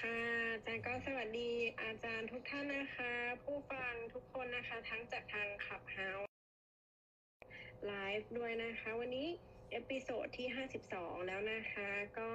ค่ะอาจารย์ก็สวัสดีอาจารย์ทุกท่านนะคะ ผู้ฟังทุกคนนะคะ ทั้งจากทาง Clubhouse live ด้วยนะคะ วันนี้ episode ที่ 52 แล้วนะคะ ก็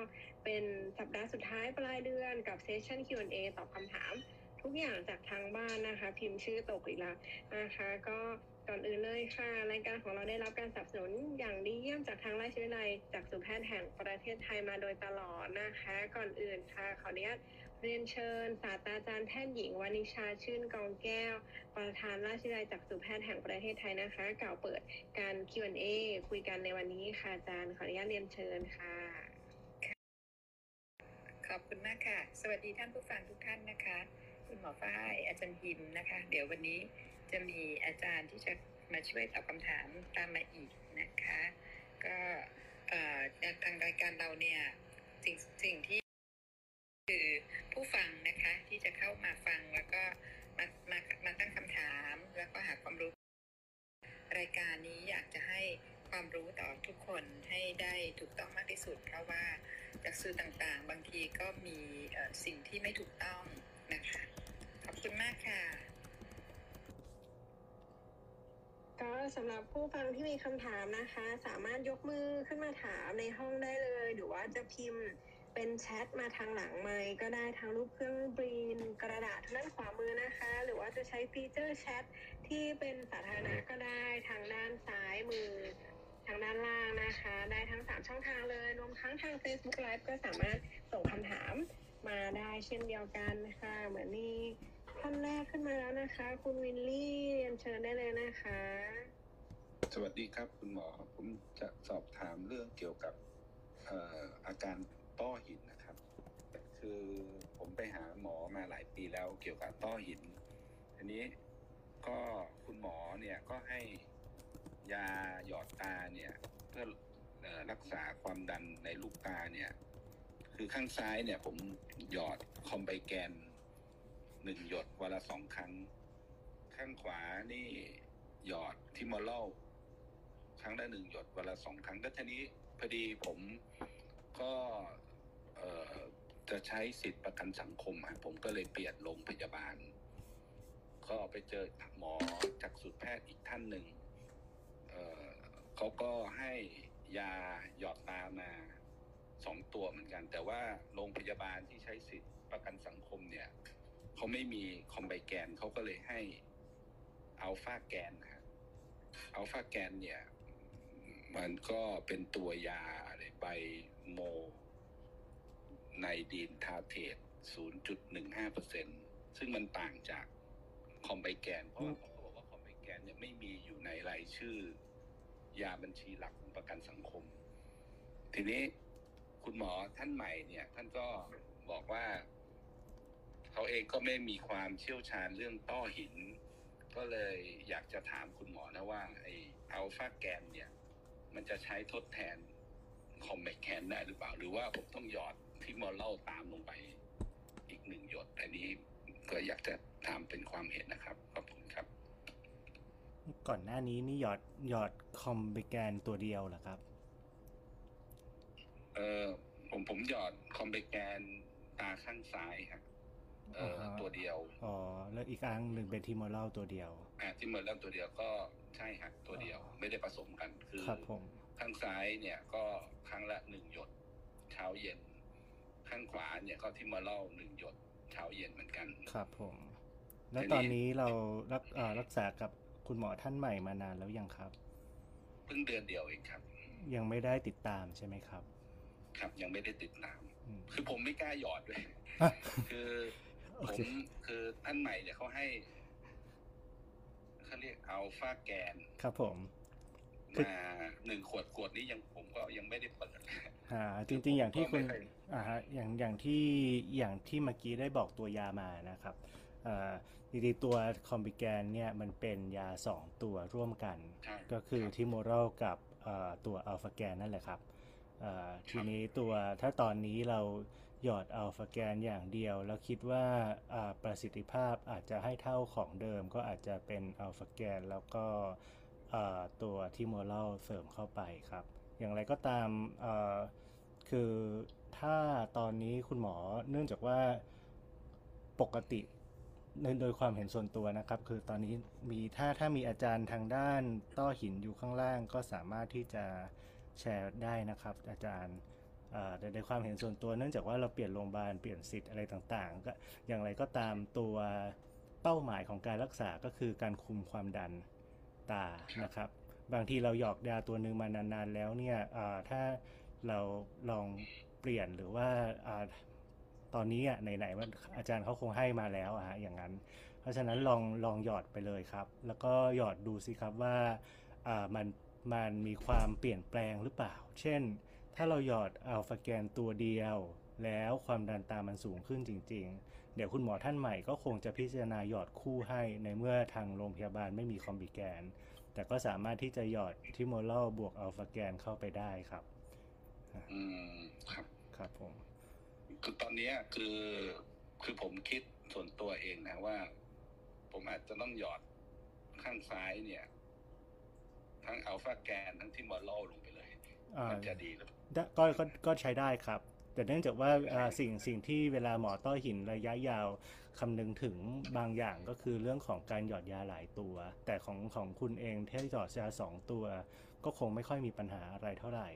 เป็นสัปดาห์สุดท้ายปลายเดือนกับ session Q&A ตอบคำถาม ทุกอย่างจากทางบ้านนะคะ พิมพ์ชื่อตกอีกแล้วนะคะ ก็ ก่อนอื่นเลยค่ะ รายการของเราได้รับการสนับสนุนอย่างดีเยี่ยมจากทางราชวิทยาลัยจักษุแพทย์แห่งประเทศไทยมาโดยตลอดนะคะ ก่อนอื่นค่ะขออนุญาตเรียนเชิญ ศาสตราจารย์แพทย์หญิงวานิชาชื่นกองแก้ว ประธานราชวิทยาลัยจากสุแพทย์แห่งประเทศไทยนะคะ กล่าวเปิดการ Q&A คุยกันในวันนี้ค่ะอาจารย์ขออนุญาตเรียนเชิญค่ะขอบคุณมากค่ะ สวัสดีท่านผู้ฟังทุกท่านนะคะ คุณหมอฝ้ายอาจารย์พิมนะคะ เดี๋ยววันนี้ จะมีอาจารย์ที่จะมาช่วยตอบคำถามตามมาอีกนะคะ ก็ทางรายการเราเนี่ยสิ่งสิ่งที่คือผู้ฟังนะคะที่จะเข้ามาฟังแล้วก็มามามาตั้งคำถาม แล้วก็หาความรู้ รายการนี้อยากจะให้ความรู้ต่อทุกคนให้ได้ถูกต้องมากที่สุด เพราะว่าจากสื่อต่างๆ บางทีก็มีสิ่งที่ไม่ถูกต้องนะคะ ขอบคุณมากค่ะ ก็สำหรับผู้ฟังที่มีคำถามนะคะ สามารถยกมือขึ้นมาถามในห้องได้เลย หรือว่าจะพิมพ์เป็นแชทมาทางหลังไมค์ก็ได้ทางรูปเครื่องบีนกระดาษทางด้านขวามือนะคะ หรือว่าจะใช้ฟีเจอร์แชทที่เป็นสาธารณะก็ได้ทางด้านซ้ายมือ ทางด้านล่างนะคะ ได้ทั้ง 3 ช่องทางเลยรวมทั้งทาง Facebook Live ก็สามารถส่งคำถามมาได้เช่นเดียวกันนะคะเหมือนนี่ ท่านแรกขึ้นมาแล้วนะคะ คุณวินลี่เรียนเชิญได้เลยนะคะ สวัสดีครับคุณหมอผมจะสอบถามเรื่องเกี่ยวกับเอ่อาการต้อหินนะครับ คือผมไปหาหมอมาหลายปีแล้วเกี่ยวกับต้อหินทีนี้ก็คุณหมอเนี่ยก็ให้ยาหยอดตาเนี่ยเพื่ออรักษาความดันในลูกตาเนี่ย คือข้างซ้ายเนี่ยผมหยอดคอมไบแกน หนึ่งหยดวันละสองครั้ง ข้างขวานี่หยอดทิมอลลครั้งละหนึ่งหยดวันละสองครั้งก็ทีนี้พอดีผมก็จะใช้สิทธิประกันสังคมอะผมก็เลยเปลี่ยนโรงพยาบาล ก็ไปเจอหมอจากสุแพทย์อีกท่านหนึ่งเเขาก็ให้ยาหยอดตามาสองตัวเหมือนกัน แต่ว่าโรงพยาบาลที่ใช้สิทธิประกันสังคมเนี่ย เขาไม่มีคอมไบแกนเขาก็เลยให้อัลฟาแกนนะฮะอัลฟาแกนเนี่ย มันก็เป็นตัวยาอะไรไบโมไนดีนทาเทต0.15%ซึ่งมันต่างจากคอมไบแกน เพราะว่าเขาบอกว่าคอมไบแกนเนี่ยไม่มีอยู่ในรายชื่อยาบัญชีหลักของประกันสังคม ทีนี้คุณหมอท่านใหม่เนี่ย ท่านก็บอกว่า เขาเองก็ไม่มีความเชี่ยวชาญเรื่องต้อหิน ก็เลยอยากจะถามคุณหมอนะว่าไออัลฟาแกนเนี่ย มันจะใช้ทดแทนคอมแบคแคนได้หรือเปล่า หรือว่าผมต้องหยอดที่มอลเล่าตามลงไป อีกหนึ่งหยดอันนี้ก็อยากจะถามเป็นความเห็นนะครับขอบคุณครับ ก่อนหน้านี้นี่หยอดหยอดคอมไปแกนตัวเดียวเหรอครับ เออผมผมหยอดคอมเบแกนตาข้างซ้ายครับ เอออ่าฮะตัวเดียวอ๋อแล้วอีกอันหนึ่งเป็นทีมอลเล่าตัวเดียวอ่าที่เมื่อเริ่มตัวเดียวก็ใช่ฮะตัวเดียวอ๋อไม่ได้ผสมกันคือครับผมข้างซ้ายเนี่ยก็ครั้งละหนึ่งหยดเช้าเย็น ข้างขวาเนี่ยก็ที่มาเล่าหนึ่งหยดเช้าเย็นเหมือนกัน ครับผม แล้วทีนี้ตอนนี้เรารักเอ่อรักษากับคุณหมอท่านใหม่มานานแล้วยังครับ เพิ่งเดือนเดียวเองครับ ยังไม่ได้ติดตามใช่ไหมครับ ครับยังไม่ได้ติดตามอืมคือผมไม่กล้าหยอดเลยอะคือโอ ผเคมคือท่านใหม่เนี่ยเขาให้เขาเรียกอัลฟาแกน ครับผมคือมาหนึ่งขวดขวดนี้ยังผมก็ยังไม่ได้เปิดอ่า จริง ๆ อย่างที่คุณก็ไม่เคยอ่าฮะอย่างอย่างที่อย่างที่เมื่อกี้ได้บอกตัวยามานะครับอ่าจริงๆตัวคอมบิแกนเนี่ยมันเป็นยาสองตัวร่วมกันใช่ก็คือรับทิโมรัลกับเอ่อตัวอัลฟาแกนนั่นแหละครับเอ่อทีนี้ตัวถ้าตอนนี้เรา หยอดอัลฟาแกนอย่างเดียว แล้วคิดว่าประสิทธิภาพอาจจะให้เท่าของเดิมก็อาจจะเป็นอัลฟาแกนแล้วก็ตัวทิโมรัลเสริมเข้าไปครับ อย่างไรก็ตามคือถ้าตอนนี้คุณหมอเนื่องจากว่าปกติในโดยความเห็นส่วนตัวนะครับ คือตอนนี้มีถ้าถ้ามีอาจารย์ทางด้านต้อหินอยู่ข้างล่าง ก็สามารถที่จะแชร์ได้นะครับ อาจารย์ เอ่อแต่ในความเห็นส่วนตัวเนื่องจากว่าเราเปลี่ยนโรงพยาบาลเปลี่ยนสิทธิ์อะไรต่างๆ ก็อย่างไรก็ตามตัวเป้าหมายของการรักษาก็คือการคุมความดันตานะครับ บางทีเราหยอกยาตัวหนึ่งมานานๆแล้วเนี่ยถ้าเราลองเปลี่ยนหรือว่าตอนนี้อะไหนๆว่าอาจารย์เขาคงให้มาแล้วอะฮะอย่างนั้น เพราะฉะนั้นลองลองหยอดไปเลยครับ แล้วก็หยอดดูสิครับว่ามันมันมีความเปลี่ยนแปลงหรือเปล่า เช่น ถ้าเราหยอดอัลฟาแกนตัวเดียว แล้วความดันตามันสูงขึ้นจริง ๆ เดี๋ยวคุณหมอท่านใหม่ก็คงจะพิจารณาหยอดคู่ให้ในเมื่อทางโรงพยาบาลไม่มีคอมบิแกน แต่ก็สามารถที่จะหยอดทิโมลบวกอัลฟาแกนเข้าไปได้ครับอืมครับครับผมคือตอนเนี้ยคือคือผมคิดส่วนตัวเองนะว่า ผมอาจจะต้องหยอดข้างซ้ายเนี่ย ทั้งอัลฟาแกนทั้งทิมอลโลลงไปเลยอ่ามันจะดีหรือได้ ก็ก็ก็ใช้ได้ครับ แต่เนื่องจากว่าสิ่งสิ่งที่เวลาหมอต้อหินระยะยาวคำนึงถึงบางอย่างก็คือเรื่องของการหยอดยาหลายตัว แต่ของของคุณเองที่หยอดยาสองตัว ก็คงไม่ค่อยมีปัญหาอะไรเท่าไหร่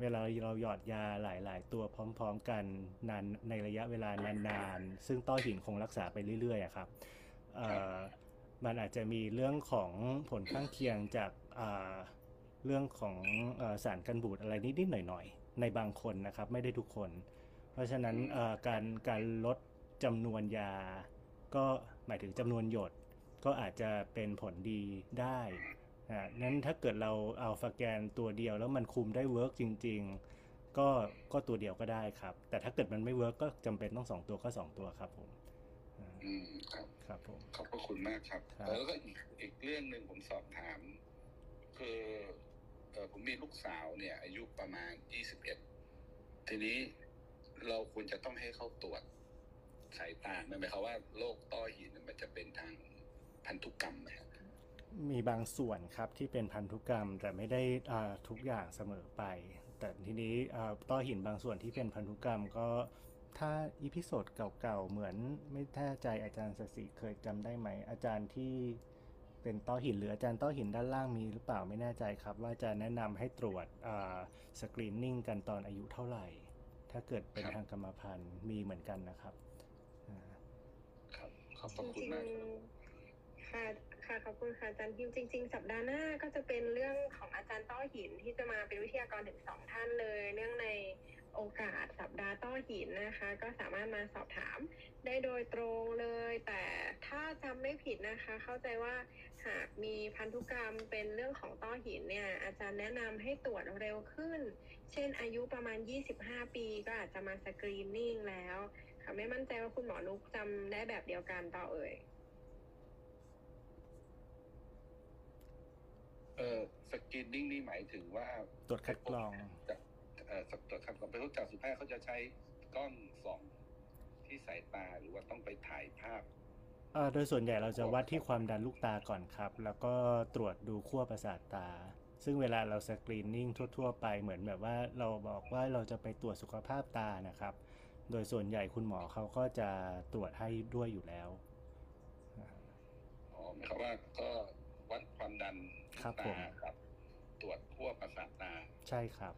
เวลาเราหยอดยาหลาย ๆ ตัวพร้อม ๆ กันนานในระยะเวลานานๆซึ่งต้อหินคงรักษาไปเรื่อยๆครับมันอาจจะมีเรื่องของผลข้างเคียงจากเรื่องของอสารกันบูดอะไรนิดๆหน่อยๆ ในบางคนนะครับ ไม่ได้ทุกคน เพราะฉะนั้นเอ่อการการลดจำนวนยา ก็หมายถึงจำนวนหยดก็อาจจะเป็นผลดีได้อ่านั้นถ้าเกิดเราเอาฟาแกนตัวเดียวแล้วมันคุมได้เวิร์กจริง ๆ ก็ก็ตัวเดียวก็ได้ครับ แต่ถ้าเกิดมันไม่ work ก็จำเป็นต้องสองตัวก็สองตัวครับผมอ่าอืมครับครับผมขอบพระคุณมากครับครับ แล้วก็อีกอีกเรื่องหนึ่งผมสอบถาม คือเออ ผมมีลูกสาวเนี่ย อายุประมาณยี่สิบเอ็ดทีนี้เราควรจะต้องให้เขาตรวจสายตาไหมหมายความว่าโรคต้อหินมันจะเป็นทางพันธุกรรมไหมครับมีบางส่วนครับที่เป็นพันธุกรรมแต่ไม่ได้อ่าทุกอย่างเสมอไป แต่ทีนี้อ่าต้อหินบางส่วนที่เป็นพันธุกรรมก็ถ้า episode เก่าๆ เหมือนไม่แน่ใจอาจารย์สสิเคยจำได้ไหม อาจารย์ที่ เป็นต้อหินหรืออาจารย์ต้อหินด้านล่างมีหรือเปล่าไม่แน่ใจครับ ว่าจะแนะนำให้ตรวจ screening กันตอนอายุเท่าไหร่ ถ้าเกิดเป็นครับทางกรรมพันธุ์มีเหมือนกันนะครับอ่าครับขอบพระคุณริงมากครับๆค่ะค่ะขอบคุณค่ะอาจารย์พิมพ์จริง ๆ สัปดาห์หน้าก็จะเป็นเรื่องของอาจารย์ต้อหินที่จะมาเป็นวิทยากรถึงสองท่านเลยเนื่องใน โอกาสสัปดาห์ต้อหินนะคะ ก็สามารถมาสอบถามได้โดยตรงเลย แต่ถ้าจำไม่ผิดนะคะ เข้าใจว่าหากมีพันธุกรรมเป็นเรื่องของต้อหินเนี่ย อาจารย์แนะนำให้ตรวจเร็วขึ้น เช่นอายุประมาณ 25 ปีก็อาจจะมาสกรีนนิ่งแล้วค่ะไม่มั่นใจว่าคุณหมอนุกจำได้แบบเดียวกันต่อเอ่ยเออสกรีนนิ่งนี่หมายถึงว่าตรวจคัดกรองจากเอ่อ ตรวจคัดกรองเป็นรู้จักสุแพทย์เขาจะใช้กล้องส่องที่สายตาหรือว่าต้องไปถ่ายภาพเอ่อโดยส่วนใหญ่เราจะวัดที่ความดันลูกตาก่อนครับ แล้วก็ตรวจดูขั้วประสาทตา ซึ่งเวลาเราสกรีนนิ่งทั่ว ๆ ไปเหมือนแบบว่าเราบอกว่าเราจะไปตรวจสุขภาพตานะครับ โดยส่วนใหญ่คุณหมอเขาก็จะตรวจให้ด้วยอยู่แล้วอ๋อหมายความว่าก็วัดความดันครับตาผมครับ ตรวจขั้วประสาทตา ใช่ครับ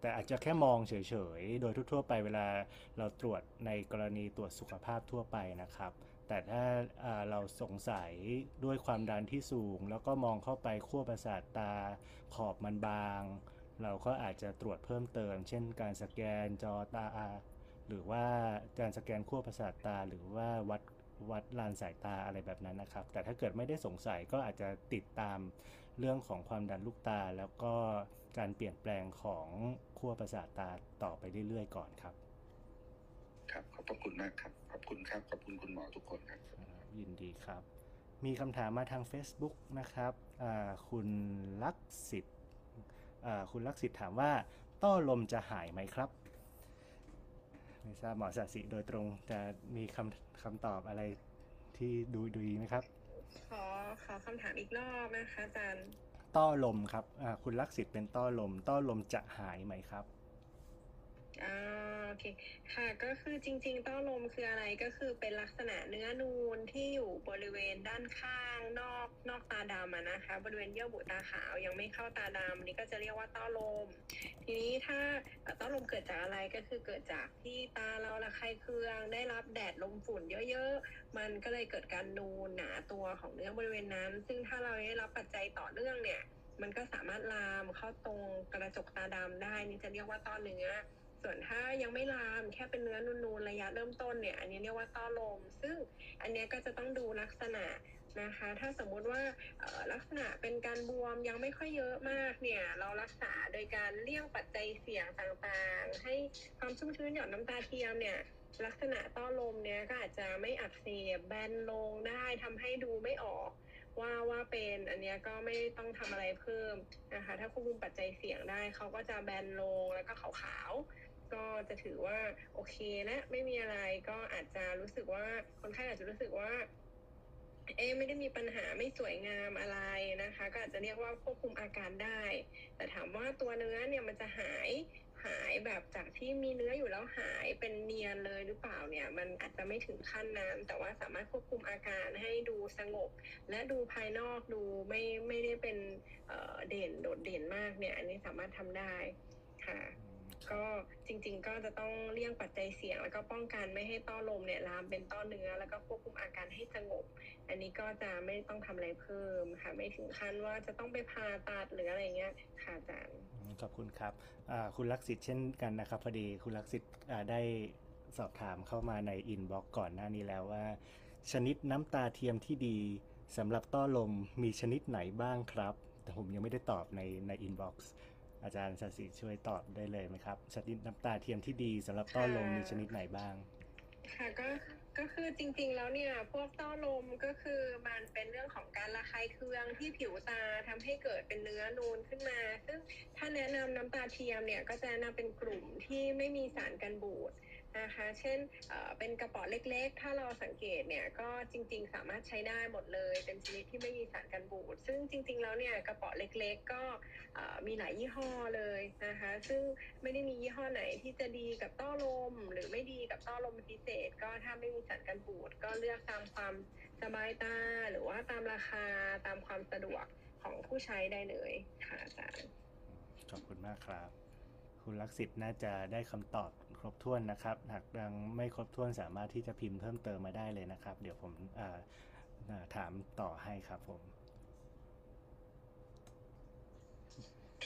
แต่อาจจะแค่มองเฉยๆ โดยทั่วๆ ไปเวลาเราตรวจในกรณีตรวจสุขภาพทั่วไปนะครับ แต่ถ้าเราสงสัยด้วยความดันที่สูง แล้วก็มองเข้าไปขั้วประสาทตาขอบมันบาง เราก็อาจจะตรวจเพิ่มเติม เช่น การสแกนจอตา หรือว่าการสแกนขั้วประสาทตา หรือว่าวัดวัดลานสายตาอะไรแบบนั้นนะครับ แต่ถ้าเกิดไม่ได้สงสัยก็อาจจะติดตามเรื่องของความดันลูกตาแล้วก็ การเปลี่ยนแปลงของขั้วประสาทตาต่อไปเรื่อยๆ ก่อนครับ ครับขอบพระคุณมากครับขอบคุณครับขอบคุณคุณหมอทุกคนครับอ่ายินดีครับ มีคำถามมาทาง Facebook นะครับอ่าคุณลักษิตอ่าคุณลักษิตถามว่าต้อลมจะหายไหมครับไม่ทราบหมอสสิโดยตรงจะมีคำคำตอบอะไรที่ดูดูดีไหมครับขอขอคำถามอีกรอบนะคะอาจารย์ ต้อลมครับคุณลักษิตเป็นต้อลม ต้อลมจะหายไหมครับ อ่า โอเค ค่ะ ก็คือจริงๆต้อลมคืออะไรก็คือเป็นลักษณะเนื้อนูนที่อยู่บริเวณด้านข้างนอกนอกตาดำนะคะ บริเวณเยื่อบุตาขาวยังไม่เข้าตาดำนี่ก็จะเรียกว่าต้อลมทีนี้ถ้าต้อลมเกิดจากอะไรก็คือเกิดจากที่ตาเราระคายเคือง ได้รับแดดลมฝุ่นเยอะๆ มันก็เลยเกิดการนูนหนาตัวของเนื้อบริเวณนั้น ซึ่งถ้าเราได้รับปัจจัยต่อเนื่องเนี่ยมันก็สามารถลามเข้าตรงกระจกตาดำได้นี่จะเรียกว่าต้อเนื้อ ส่วนถ้ายังไม่ลามแค่เป็นเนื้อนูนๆระยะเริ่มต้นเนี่ย อันนี้เรียกว่าต้อลม ซึ่งอันนี้ก็จะต้องดูลักษณะนะคะ ถ้าสมมุติว่าลักษณะเป็นการบวมยังไม่ค่อยเยอะมากเนี่ย เรารักษาโดยการเลี่ยงปัจจัยเสี่ยงต่างๆ ให้ความชุ่มชื้นหยดน้ำตาเทียมเนี่ยลักษณะต้อลมเนี่ยก็อาจจะไม่อักเสบแบนลงได้ทำให้ดูไม่ออกว่าว่าเป็นอันนี้ก็ไม่ต้องทำอะไรเพิ่มนะคะ ถ้าควบคุมปัจจัยเสี่ยงได้เขาก็จะแบนลงแล้วก็ขาวๆ ก็จะถือว่าโอเคนะไม่มีอะไรก็อาจจะรู้สึกว่าคนไข้อาจจะรู้สึกว่าเอ๊ไม่ได้มีปัญหาไม่สวยงามอะไรนะคะ ก็อาจจะเรียกว่าควบคุมอาการได้ แต่ถามว่าตัวเนื้อเนี่ยมันจะหายหายแบบจากที่มีเนื้ออยู่แล้วหายเป็นเนียนเลยหรือเปล่าเนี่ย มันอาจจะไม่ถึงขั้นนั้นแต่ว่าสามารถควบคุมอาการให้ดูสงบ และดูภายนอกดูไม่ไม่ได้เป็นเเด่นโดดเด่นมากเนี่ย อันนี้สามารถทำได้ค่ะ ก็จริง ๆ ก็จะต้องเลี่ยงปัจจัยเสี่ยง แล้วก็ป้องกันไม่ให้ต้อลมเนี่ยลามเป็นต้อเนื้อ แล้วก็ควบคุมอาการให้สงบ อันนี้ก็จะไม่ต้องทำอะไรเพิ่มค่ะไม่ถึงขั้นว่าจะต้องไปผ่าตัดหรืออะไรเงี้ยค่ะอาจารย์ขอบคุณครับคุณลักษิตเช่นกันนะครับพอดีคุณลักษิตได้สอบถามเข้ามาใน inbox ก่อนหน้านี้แล้วว่า ชนิดน้ำตาเทียมที่ดีสำหรับต้อลมมีชนิดไหนบ้างครับ แต่ผมยังไม่ได้ตอบในใน inbox อาจารย์ศศิช่วยตอบได้เลยไหมครับชนิดน้ำตาเทียมที่ดีสำหรับต้อลมมีชนิดไหนบ้าง ค่ะก็ก็คือจริงๆแล้วเนี่ยพวกต้อลมก็คือมันเป็นเรื่องของการระคายเคืองที่ผิวตาทำให้เกิดเป็นเนื้อนูนขึ้นมา ซึ่งถ้าแนะนำน้ำตาเทียมเนี่ยก็จะแนะนำเป็นกลุ่มที่ไม่มีสารกันบูด นะคะ เช่นเป็นกระเปาะเล็ก ๆ ถ้าเราสังเกตเนี่ยก็จริง ๆ สามารถใช้ได้หมดเลย เป็นชนิดที่ไม่มีสารกันบูด ซึ่งจริง ๆ แล้วเนี่ยกระเปาะเล็ก ๆ ก็มีหลายยี่ห้อเลยนะคะ ซึ่งไม่ได้มียี่ห้อไหนที่จะดีกับต้อลม หรือไม่ดีกับต้อลมพิเศษ ก็ถ้าไม่มีสารกันบูดก็เลือกตามความสบายตาหรือว่าตามราคาตามความสะดวกของผู้ใช้ได้เลยค่ะอาจารย์ขอบคุณมากครับ คุณลักษิตน่าจะได้คำตอบ ครบถ้วนนะครับ หากยังไม่ครบถ้วนสามารถที่จะพิมพ์เพิ่มเติมมาได้เลยนะครับ เดี๋ยวผมอ่าอ่าถามต่อให้ครับผม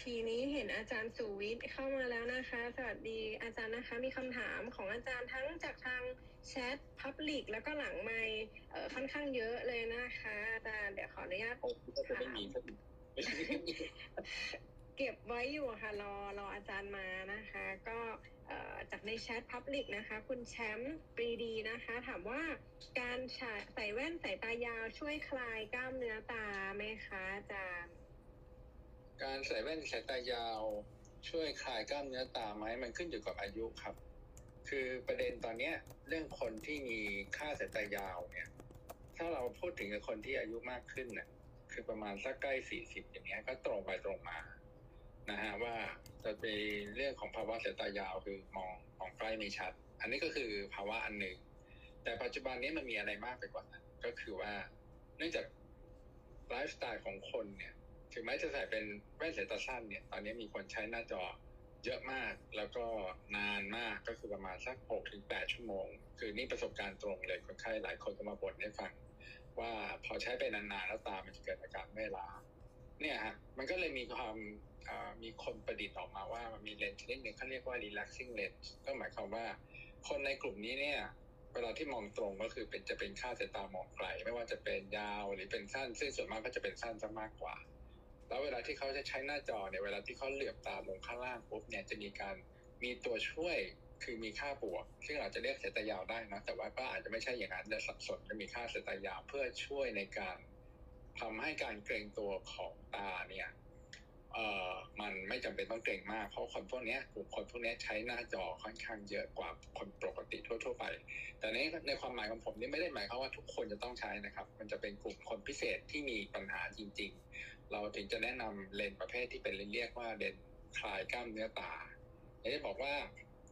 ทีนี้เห็นอาจารย์สุวิทย์เข้ามาแล้วนะคะ สวัสดีอาจารย์นะคะ มีคำถามของอาจารย์ทั้งจากทางแชทพับลิกแล้วก็หลังไมค์เอ่อค่อนข้างเยอะเลยนะคะ อาจารย์เดี๋ยวขออนุญาตจะไม่มีสักไม่มี เก็บไว้อยู่ค่ะรอรออาจารย์มานะคะ ก็จากในแชทพับลิกนะคะ คุณแชมป์ปรีดีนะคะ ถามว่าการใส่ใส่แว่นสายตายาวช่วยคลายกล้ามเนื้อตาไหมคะอาจารย์ การใส่แว่นสายตายาวช่วยคลายกล้ามเนื้อตาไหมมันขึ้นอยู่กับอายุครับ คือประเด็นตอนเนี้ยเรื่องคนที่มีค่าสายตายาวเนี่ย ถ้าเราพูดถึงกับคนที่อายุมากขึ้นเนี่ยคือประมาณสักใกล้สี่สิบอย่างเงี้ยก็ตรงไปตรงมา นะฮะว่าจะเป็นเรื่องของภาวะสายตายาวคือมองมองใกล้ไม่ชัด อันนี้ก็คือภาวะอันหนึ่ง แต่ปัจจุบันนี้มันมีอะไรมากไปกว่านั้นก็คือว่า เนื่องจากไลฟ์สไตล์ของคนเนี่ยถึงแม้จะใส่เป็นแว่นสายตาสั้นเนี่ย ตอนนี้มีคนใช้หน้าจอเยอะมากแล้วก็นานมากก็คือประมาณสักหกถึงแปดชั่วโมง คือนี่ประสบการณ์ตรงเลยคนไข้หลายคนก็มาบ่นให้ฟัง ว่าพอใช้ไปนานๆแล้วตามันจะเกิดอาการไม่ล้าเนี่ยฮะมันก็เลยมีความ มีคนประดิษฐ์ออกมาว่ามันมีเลนส์ชนิดหนึ่งเขาเรียกว่า relaxing lens ก็หมายความว่า คนในกลุ่มนี้เนี่ยเวลาที่มองตรงก็คือเป็นจะเป็นค่าสายตามองไกล ไม่ว่าจะเป็นยาวหรือเป็นสั้นซึ่งส่วนมากก็จะเป็นสั้นซะมากกว่า แล้วเวลาที่เขาจะใช้หน้าจอเนี่ยเวลาที่เขาเหลือบตาลงข้างล่างปุ๊บเนี่ยจะมีการมีตัวช่วยคือมีค่าบวก ซึ่งเราจะเรียกสายตายาวได้นะแต่ว่าก็อาจจะไม่ใช่อย่างนั้นจะสับสนจะมีค่าสายตายาวเพื่อช่วยในการทำให้การเกรงตัวของตาเนี่ย เอ่อมันไม่จำเป็นต้องเกรงมากเพราะคนพวกนี้กลุ่มคนพวกนี้ใช้หน้าจอค่อนข้างเยอะกว่าคนปกติทั่ว ๆ ไป แต่ในในความหมายของผมนี่ไม่ได้หมายความว่าทุกคนจะต้องใช้นะครับ มันจะเป็นกลุ่มคนพิเศษที่มีปัญหาจริง ๆ เราถึงจะแนะนำเลนประเภทที่เป็นเรียกว่าเลนคลายกล้ามเนื้อตาอยากจะบอกว่า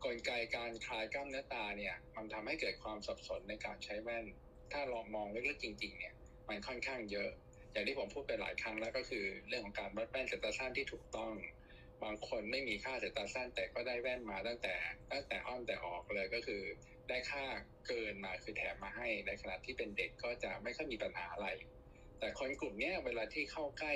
กลไกการคลายกล้ามเนื้อตาเนี่ยมันทำให้เกิดความสับสนในการใช้แว่น ถ้าลองมองลึกๆจริง ๆ เนี่ยมันค่อนข้างเยอะ อย่างที่ผมพูดไปหลายครั้งแล้วก็คือ เรื่องของการวัดแว่นสายตาสั้นที่ถูกต้อง บางคนไม่มีค่าสายตาสั้น แต่ก็ได้แว่นมาตั้งแต่ตั้งแต่อ้อนแต่ออกเลยก็คือ ได้ค่าเกินมาคือแถมมาให้ในขณะที่เป็นเด็กก็จะไม่ค่อยมีปัญหาอะไร แต่คนกลุ่มนี้เวลาที่เข้าใกล้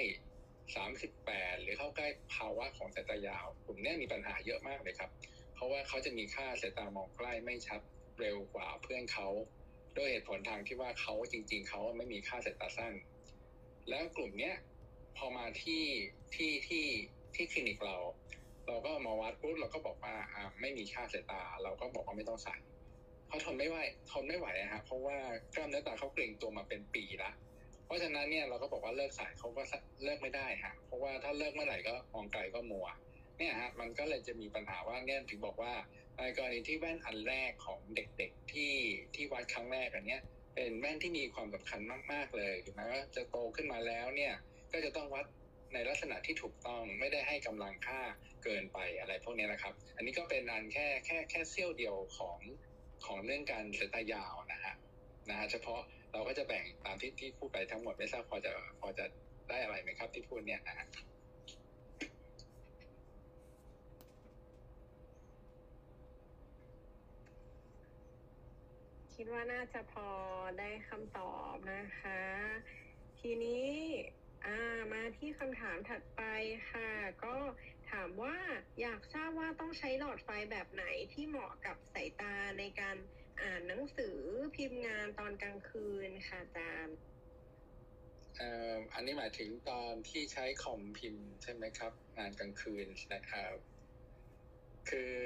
38หรือเข้าใกล้ภาวะของสายตายาวกลุ่มนี้มีปัญหาเยอะมากเลยครับ เพราะว่าเขาจะมีค่าสายตามองใกล้ไม่ชัดเร็วกว่าเพื่อนเขาด้วยเหตุผลทางที่ว่าเขาจริง ๆเขาไม่มีค่าสายตาสั้น แล้วกลุ่มเนี้ยพอมาที่ที่ที่ที่คลินิกเรา เราก็มาวัดปุ๊บเราก็บอกว่าอ่าไม่มีค่าสายตา เราก็บอกว่าไม่ต้องใส่เขาทนไม่ไหวทนไม่ไหวอะฮะเพราะว่ากล้ามเนื้อตาเขาเกร็งตัวมาเป็นปีละเพราะฉะนั้นเนี่ยเราก็บอกว่าเลิกใส่เขาก็เลิกไม่ได้ฮะเพราะว่าถ้าเลิกเมื่อไหร่ก็มองไกลก็มัวเนี่ยฮะมันก็เลยจะมีปัญหาว่าเนี่ยถึงบอกว่าในกรณีที่แว่นอันแรกของเด็กๆที่ที่วัดครั้งแรกอันเนี้ย เป็นแว่นที่มีความสำคัญมาก ๆ เลยถึงแม้ว่าจะโตขึ้นมาแล้วเนี่ยก็จะต้องวัดในลักษณะที่ถูกต้องไม่ได้ให้กำลังค่าเกินไปอะไรพวกนี้นะครับ อันนี้ก็เป็นอันแค่แค่แค่เสี้ยวเดียวของของเรื่องการสายตายาวนะฮะนะฮะเฉพาะเราก็จะแบ่งตามที่ที่พูดไปทั้งหมดไม่ทราบพอจะพอจะได้อะไรไหมครับที่พูดเนี่ยนะฮะ คิดว่าน่าจะพอได้คำตอบนะคะ ทีนี้มาที่คำถามถัดไปค่ะ ก็ถามว่าอยากทราบว่าต้องใช้หลอดไฟแบบไหนที่เหมาะกับสายตาในการอ่านหนังสือพิมพ์งานตอนกลางคืนค่ะอาจารย์อันนี้หมายถึงตอนที่ใช้คอมพิมพ์ใช่ไหมครับ งานกลางคืนนะครับคือ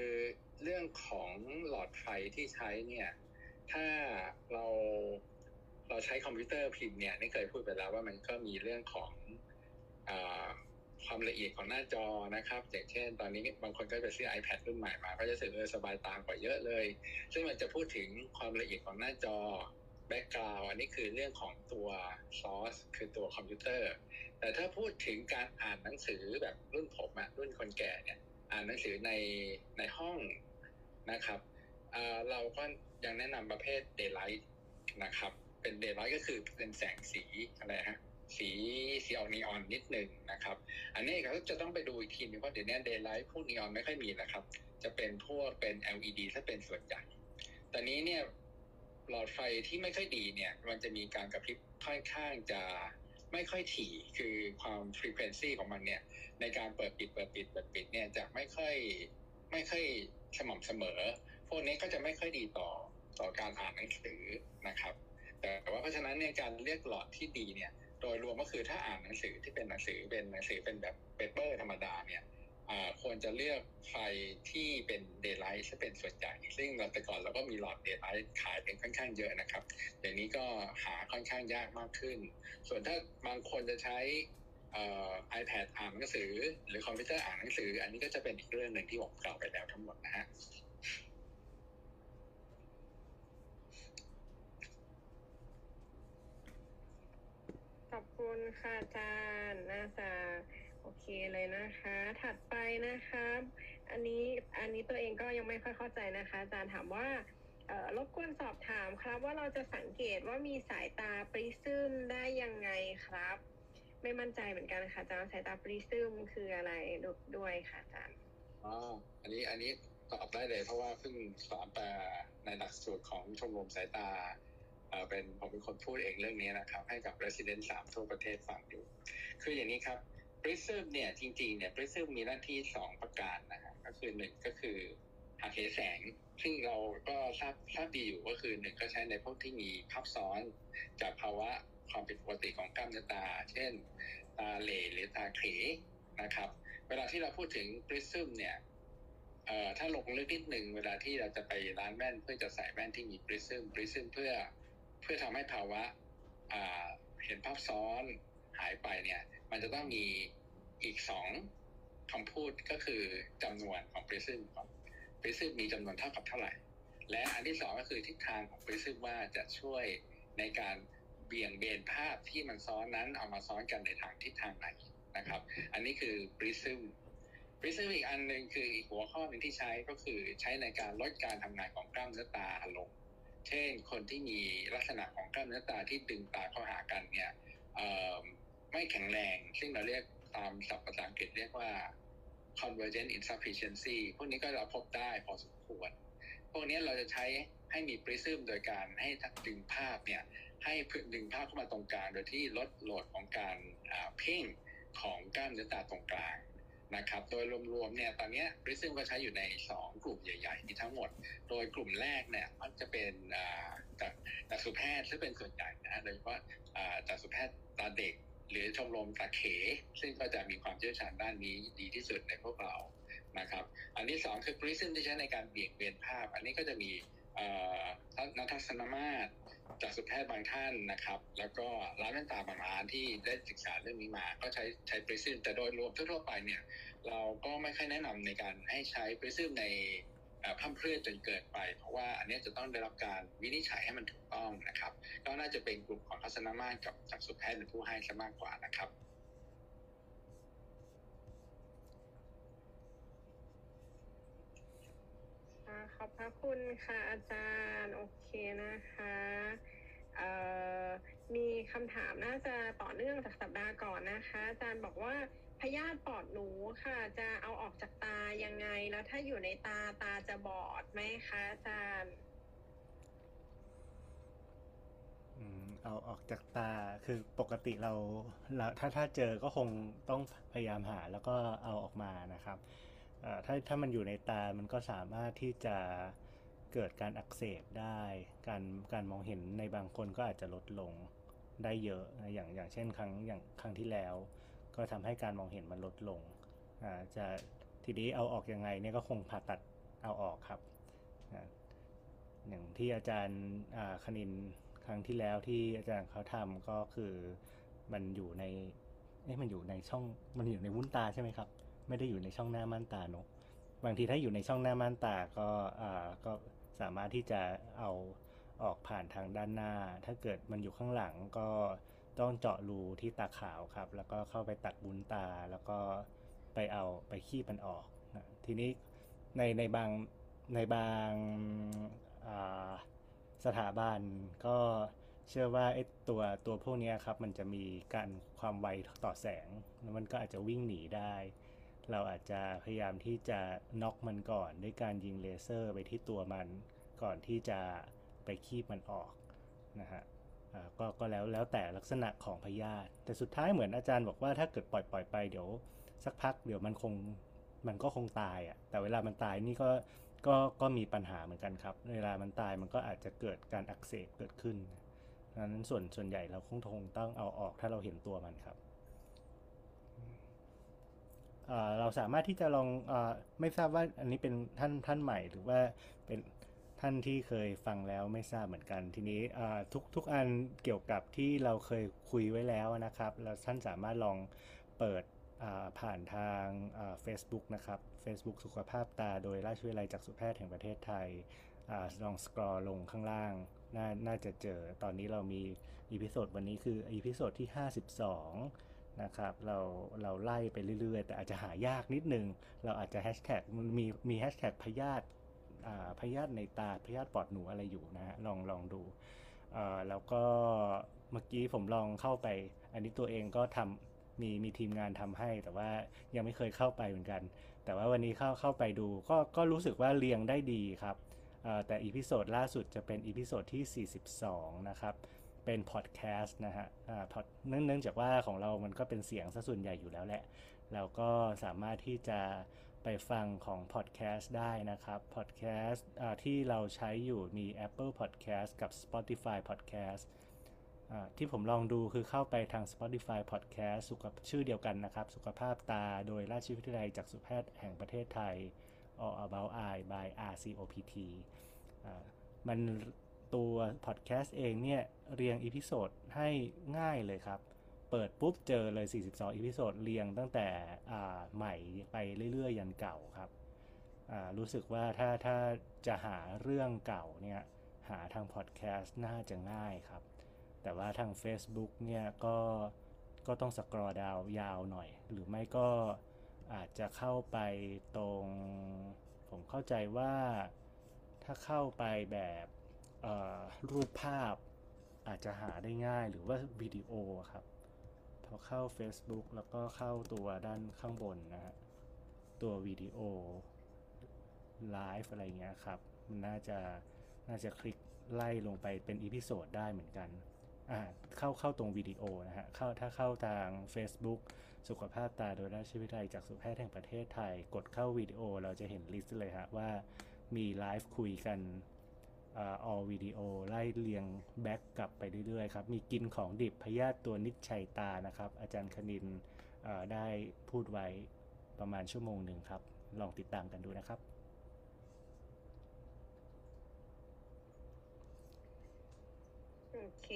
เรื่องของหลอดไฟที่ใช้เนี่ย ถ้าเราเราใช้คอมพิวเตอร์พิมพ์เนี่ยนี่เคยพูดไปแล้วว่ามันก็มีเรื่องของอความละเอียดของหน้าจอนะครับอย่างเช่น ตอนนี้บางคนก็ไปซื้อ iPad รุ่นใหม่มา ก็จะรู้สึกเออสบายตากว่าเยอะเลย ซึ่งมันจะพูดถึงความละเอียดของหน้าจอแบ็กกราวอันนี้คือเรื่องของตัวซอสคือตัวคอมพิวเตอร์ แต่ถ้าพูดถึงการอ่านหนังสือแบบรุ่นผมอะรุ่นคนแก่เนี่ยอ่านหนังสือในในห้องนะครับเอ่อเราก็ ยังแนะนำประเภท daylight นะครับ เป็น daylight ก็คือเป็นแสงสีอะไรฮะสีสีออกนีออนนิดหนึ่งนะครับ อันนี้เขาจะต้องไปดูอีกทีนึงเพราะเดี๋ยวนี้ daylight พวกนีออนไม่ค่อยมีนะครับ จะเป็นพวกเป็น LED ถ้าเป็นส่วนใหญ่แต่นี้เนี่ยหลอดไฟที่ไม่ค่อยดีเนี่ย มันจะมีการกระพริบค่อนข้างจะไม่ค่อยถี่คือความ frequency ของมันเนี่ย ในการเปิดปิดเปิดปิดเปิดปิดเนี่ยจะไม่ค่อยไม่ค่อยสม่ำเสมอ พวกนี้ก็จะไม่ค่อยดีต่อ ต่อการอ่านหนังสือนะครับ แต่ว่าเพราะฉะนั้นเนี่ยการเลือกหลอดที่ดีเนี่ยโดยรวมก็คือถ้าอ่านหนังสือที่เป็นหนังสือเป็นหนังสือเป็นแบบเปเปอร์ธรรมดาเนี่ยควรจะเลือกไฟที่เป็น daylight จะเป็นส่วนใหญ่ซึ่งแต่ก่อนเราก็มีหลอด daylight ขายเป็นค่อนข้างเยอะนะครับเดี๋ยวนี้ก็หาค่อนข้างยากมากขึ้น ส่วนถ้าบางคนจะใช้เอ่อ iPad อ่านหนังสือ หรือคอมพิวเตอร์อ่านหนังสือ อันนี้ก็จะเป็นอีกเรื่องหนึ่งที่ผมกล่าวไปแล้วทั้งหมดนะฮะ ขอบ ค่ะอาจารย์น่าจะโอเคเลยนะคะ ถัดไปนะคะอันนี้อันนี้ตัวเองก็ยังไม่ค่อยเข้าใจนะคะ อาจารย์ถามว่ารบกวนสอบถามครับว่าเราจะสังเกตว่ามีสายตาปริซึมได้ยังไงครับ ไม่มั่นใจเหมือนกันค่ะอาจารย์สายตาปริซึมคืออะไรด้วยค่ะอาจารย์อ๋ออันนี้อันนี้ตอบได้เลยเพราะว่าเพิ่งสอนแต่ในหลักสูตรของชมรมสายตา เอ่อเป็นผมเป็นคนพูดเองเรื่องนี้นะครับ ให้กับ resident สามทั่วประเทศฟังอยู่ คืออย่างนี้ครับ prism เนี่ยจริงๆเนี่ย prism มีหน้าที่สองประการนะฮะก็คือหนึ่งก็คือหักเหแสง ซึ่งเราก็ทราบทราบดีอยู่ก็คือหนึ่งก็ใช้ในพวกที่มีภาพซ้อน จากภาวะความผิดปกติของกล้ามเนื้อตา เช่น ตาเหล่หรือตาเขนะครับ เวลาที่เราพูดถึง prism เนี่ยเอ่อถ้าลงลึกนิดหนึ่งเวลาที่เราจะไปร้านแว่นเพื่อจะใส่แว่นที่มี prism prism เพื่อ เพื่อทำให้ภาวะเห็นภาพซ้อนหายไปเนี่ย มันจะต้องมีอีกสองคำพูดก็คือจำนวนของ prism ของ prism มีจำนวนเท่ากับเท่าไหร่ และอันที่สองก็คือทิศทางของ prism ว่าจะช่วยในการเบี่ยงเบนภาพที่มันซ้อนนั้นเอามาซ้อนกันในทางทิศทางไหนนะครับ อันนี้คือ prism ปริซึมอีกอันหนึ่งคืออีกหัวข้อหนึ่งที่ใช้ก็คือใช้ในการลดการทำงานของกล้ามเนื้อตาลง เช่น คนที่มีลักษณะของกล้ามเนื้อตาที่ดึงตาเข้าหากันเนี่ยไม่แข็งแรง ซึ่งเราเรียกตามศัพท์ภาษาอังกฤษเรียกว่า convergent insufficiency พวกนี้ก็เราพบได้พอสมควร พวกนี้เราจะใช้ให้มีปริซึมโดยการให้ดึงภาพเนี่ยให้ดึงภาพเข้ามาตรงกลาง โดยที่ลดโหลดของการเพ่งของกล้ามเนื้อตาตรงกลาง นะครับ โดยรวมๆเนี่ยตอนนี้ปริซึมก็ใช้อยู่ใน 2 กลุ่มใหญ่ๆที่ทั้งหมด โดยกลุ่มแรกเนี่ยมันจะเป็นจากจากสุแพทย์ซึ่งเป็นส่วนใหญ่นะโดยเฉพาะจากสุแพทย์ตาเด็ก หรือชมรมตาเข ซึ่งก็จะมีความเชี่ยวชาญด้านนี้ดีที่สุดในพวกเรานะครับ อันที่สองคือปริซึมที่ใช้ในการเบี่ยงเบนภาพ อันนี้ก็จะมีนักทัศนมาตร จากสุแพทย์บางท่านนะครับ แล้วก็ร้านแว่นตาบางร้านที่ได้ศึกษาเรื่องนี้มา ก็ใช้ใช้ปริซึมแต่โดยรวมทั่วไปเนี่ย เราก็ไม่ค่อยแนะนำในการให้ใช้ปริซึมในพั่มเพรื่อจนเกิดไป เพราะว่าอันนี้จะต้องได้รับการวินิจฉัยให้มันถูกต้องนะครับ ก็น่าจะเป็นกลุ่มของทัศนมาตรกับจากสุแพทย์เป็นผู้ให้ซะมากกว่านะครับข อบพระคุณค่ะอาจารย์ โอเคนะคะมีคำถามน่าจะต่อเนื่องจากสัปดาห์ก่อนนะคะ อาจารย์บอกว่าพยาธิปอดหนูค่ะ จะเอาออกจากตายังไง แล้วถ้าอยู่ในตาตาจะบอดไหมคะอาจารย์เอาออกจากตาคือปกติเราเราถ้าถ้าเจอก็คงต้องพยายามหาแล้วก็เอาออกมานะครับ ถ้าถ้ามันอยู่ในตา มันก็สามารถที่จะเกิดการอักเสบได้ การการมองเห็นในบางคนก็อาจจะลดลงได้เยอะอย่างอย่างเช่นครั้งอย่างครั้งที่แล้ว ก็ทำให้การมองเห็นมันลดลงจะทีนี้เอาออกยังไงเนี่ยก็คงผ่าตัดเอาออกครับอย่างที่อาจารย์คณินครั้งที่แล้วที่อาจารย์เขาทำก็คือมันอยู่ในเอ๊ะมันอยู่ในช่องมันอยู่ในวุ้นตาใช่ไหมครับ ไม่ได้อยู่ในช่องหน้าม่านตาเนาะบางทีถ้าอยู่ในช่องหน้าม่านตาก็อ่าก็สามารถที่จะเอาออกผ่านทางด้านหน้า ถ้าเกิดมันอยู่ข้างหลังก็ต้องเจาะรูที่ตาขาวครับ แล้วก็เข้าไปตัดบุญตาแล้วก็ไปเอาไปขี้มันออกนะทีนี้ในในบางในบางสถาบันก็เชื่อว่าไอ้ตัวตัวพวกนี้ครับมันจะมีการความไวต่อแสง มันก็อาจจะวิ่งหนีได้ เราอาจจะพยายามที่จะน็อกมันก่อนด้วยการยิงเลเซอร์ไปที่ตัวมันก่อนที่จะไปคีบมันออกนะฮะก็ก็แล้วแล้วแต่ลักษณะของพยาธิแต่สุดท้ายเหมือนอาจารย์บอกว่าถ้าเกิดปล่อยปล่อยไปเดี๋ยวสักพักเดี๋ยวมันคงมันก็คงตายอะ่ะแต่เวลามันตายนี่ก็ก็ก็มีปัญหาเหมือนกันครับ เวลามันตายมันก็อาจจะเกิดการอักเสบเกิดขึ้นนั้นส่วนส่วนใหญ่เราคงคงต้องเอาออกถ้าเราเห็นตัวมันครับ เราสามารถที่จะลองอไม่ทราบว่าอันนี้เป็นท่านท่านใหม่ หรือว่าเป็นท่านที่เคยฟังแล้วไม่ทราบเหมือนกัน ทีนี้ทุกทุกอันเกี่ยวกับที่เราเคยคุยไว้แล้วนะครับแล้วท่านสามารถลองเปิดผ่านทางเฟซบุ๊กนะครับ Facebook สุขภาพตาโดยราชวิทยาลัยจักษุแพทย์แห่งประเทศไทยอะลอง scroll ลงข้างล่างน่าจะเจอตอนนี้เรามี episode วันนี้คือ episode ที่ 52 นะครับเราเราไล่ไปเรื่อยๆ แต่อาจจะหายากนิดนึง เราอาจจะแฮชแท็กมีมีแฮชแท็กพยาธิพยาธิในตาพยาธิปอดหนูอะไรอยู่นะฮะลองลองดูแล้วก็เมื่อกี้ผมลองเข้าไป อันนี้ตัวเองก็ทำมีมีทีมงานทำให้ แต่ว่ายังไม่เคยเข้าไปเหมือนกัน แต่ว่าวันนี้เข้าเข้าไปดูก็ก็รู้สึกว่าเรียงได้ดีครับแต่ episode ล่าสุดจะเป็น episode ที่ 42 นะครับ เป็นพอดแคสต์นะฮะเนื่องจากว่าของเรามันก็เป็นเสียงซะส่วนใหญ่อยู่แล้วแหละ เราก็สามารถที่จะไปฟังของพอดแคสต์ได้นะครับพอดแคสต์ที่เราใช้อยู่มี Apple Podcast กับ Spotify Podcast ที่ผมลองดูคือเข้าไปทาง Spotify Podcast สุขชื่อเดียวกันนะครับ สุขภาพตาโดยราชวิทยาลัยจักษุแพทย์แห่งประเทศไทย All About Eye by RCOPT มัน ตัวพอดแคสต์เองเนี่ย เรียง episode ให้ง่ายเลยครับ เปิดปุ๊บเจอเลย 42 episode เรียงตั้งแต่ใหม่ไปเรื่อยๆ ยันเก่าครับ รู้สึกว่าถ้าถ้าจะหาเรื่องเก่าเนี่ย หาทางพอดแคสต์น่าจะง่ายครับ แต่ว่าทาง Facebook เนี่ยก็ก็ต้องสกรอดาวยาวหน่อย หรือไม่ก็อาจจะเข้าไปตรง ผมเข้าใจว่าถ้าเข้าไปแบบ รูปภาพอาจจะหาได้ง่ายหรือว่าวิดีโอครับพอเข้า Facebook แล้วก็เข้าตัวด้านข้างบนนะฮะตัววิดีโอไลฟ์อะไรเงี้ยครับมันน่าจะน่าจะคลิกไล่ลงไปเป็น episode ได้เหมือนกันอ่าเข้าเข้าตรงวิดีโอนะฮะเข้าถ้าเข้าทาง Facebook สุขภาพตาโดยราชวิทยาลัยจักษุแพทย์แห่งประเทศไทย กดเข้าวิดีโอเราจะเห็น list เลยฮะว่ามีไลฟ์คุยกัน ออวิดีโอไล่เรียงแบ็กกลับไปเรื่อยๆครับ มีกินของดิบพยาธิตัวนิดชัยตานะครับ อาจารย์คณินได้พูดไว้ประมาณชั่วโมงหนึ่งครับ ลองติดตามกันดูนะครับโอเค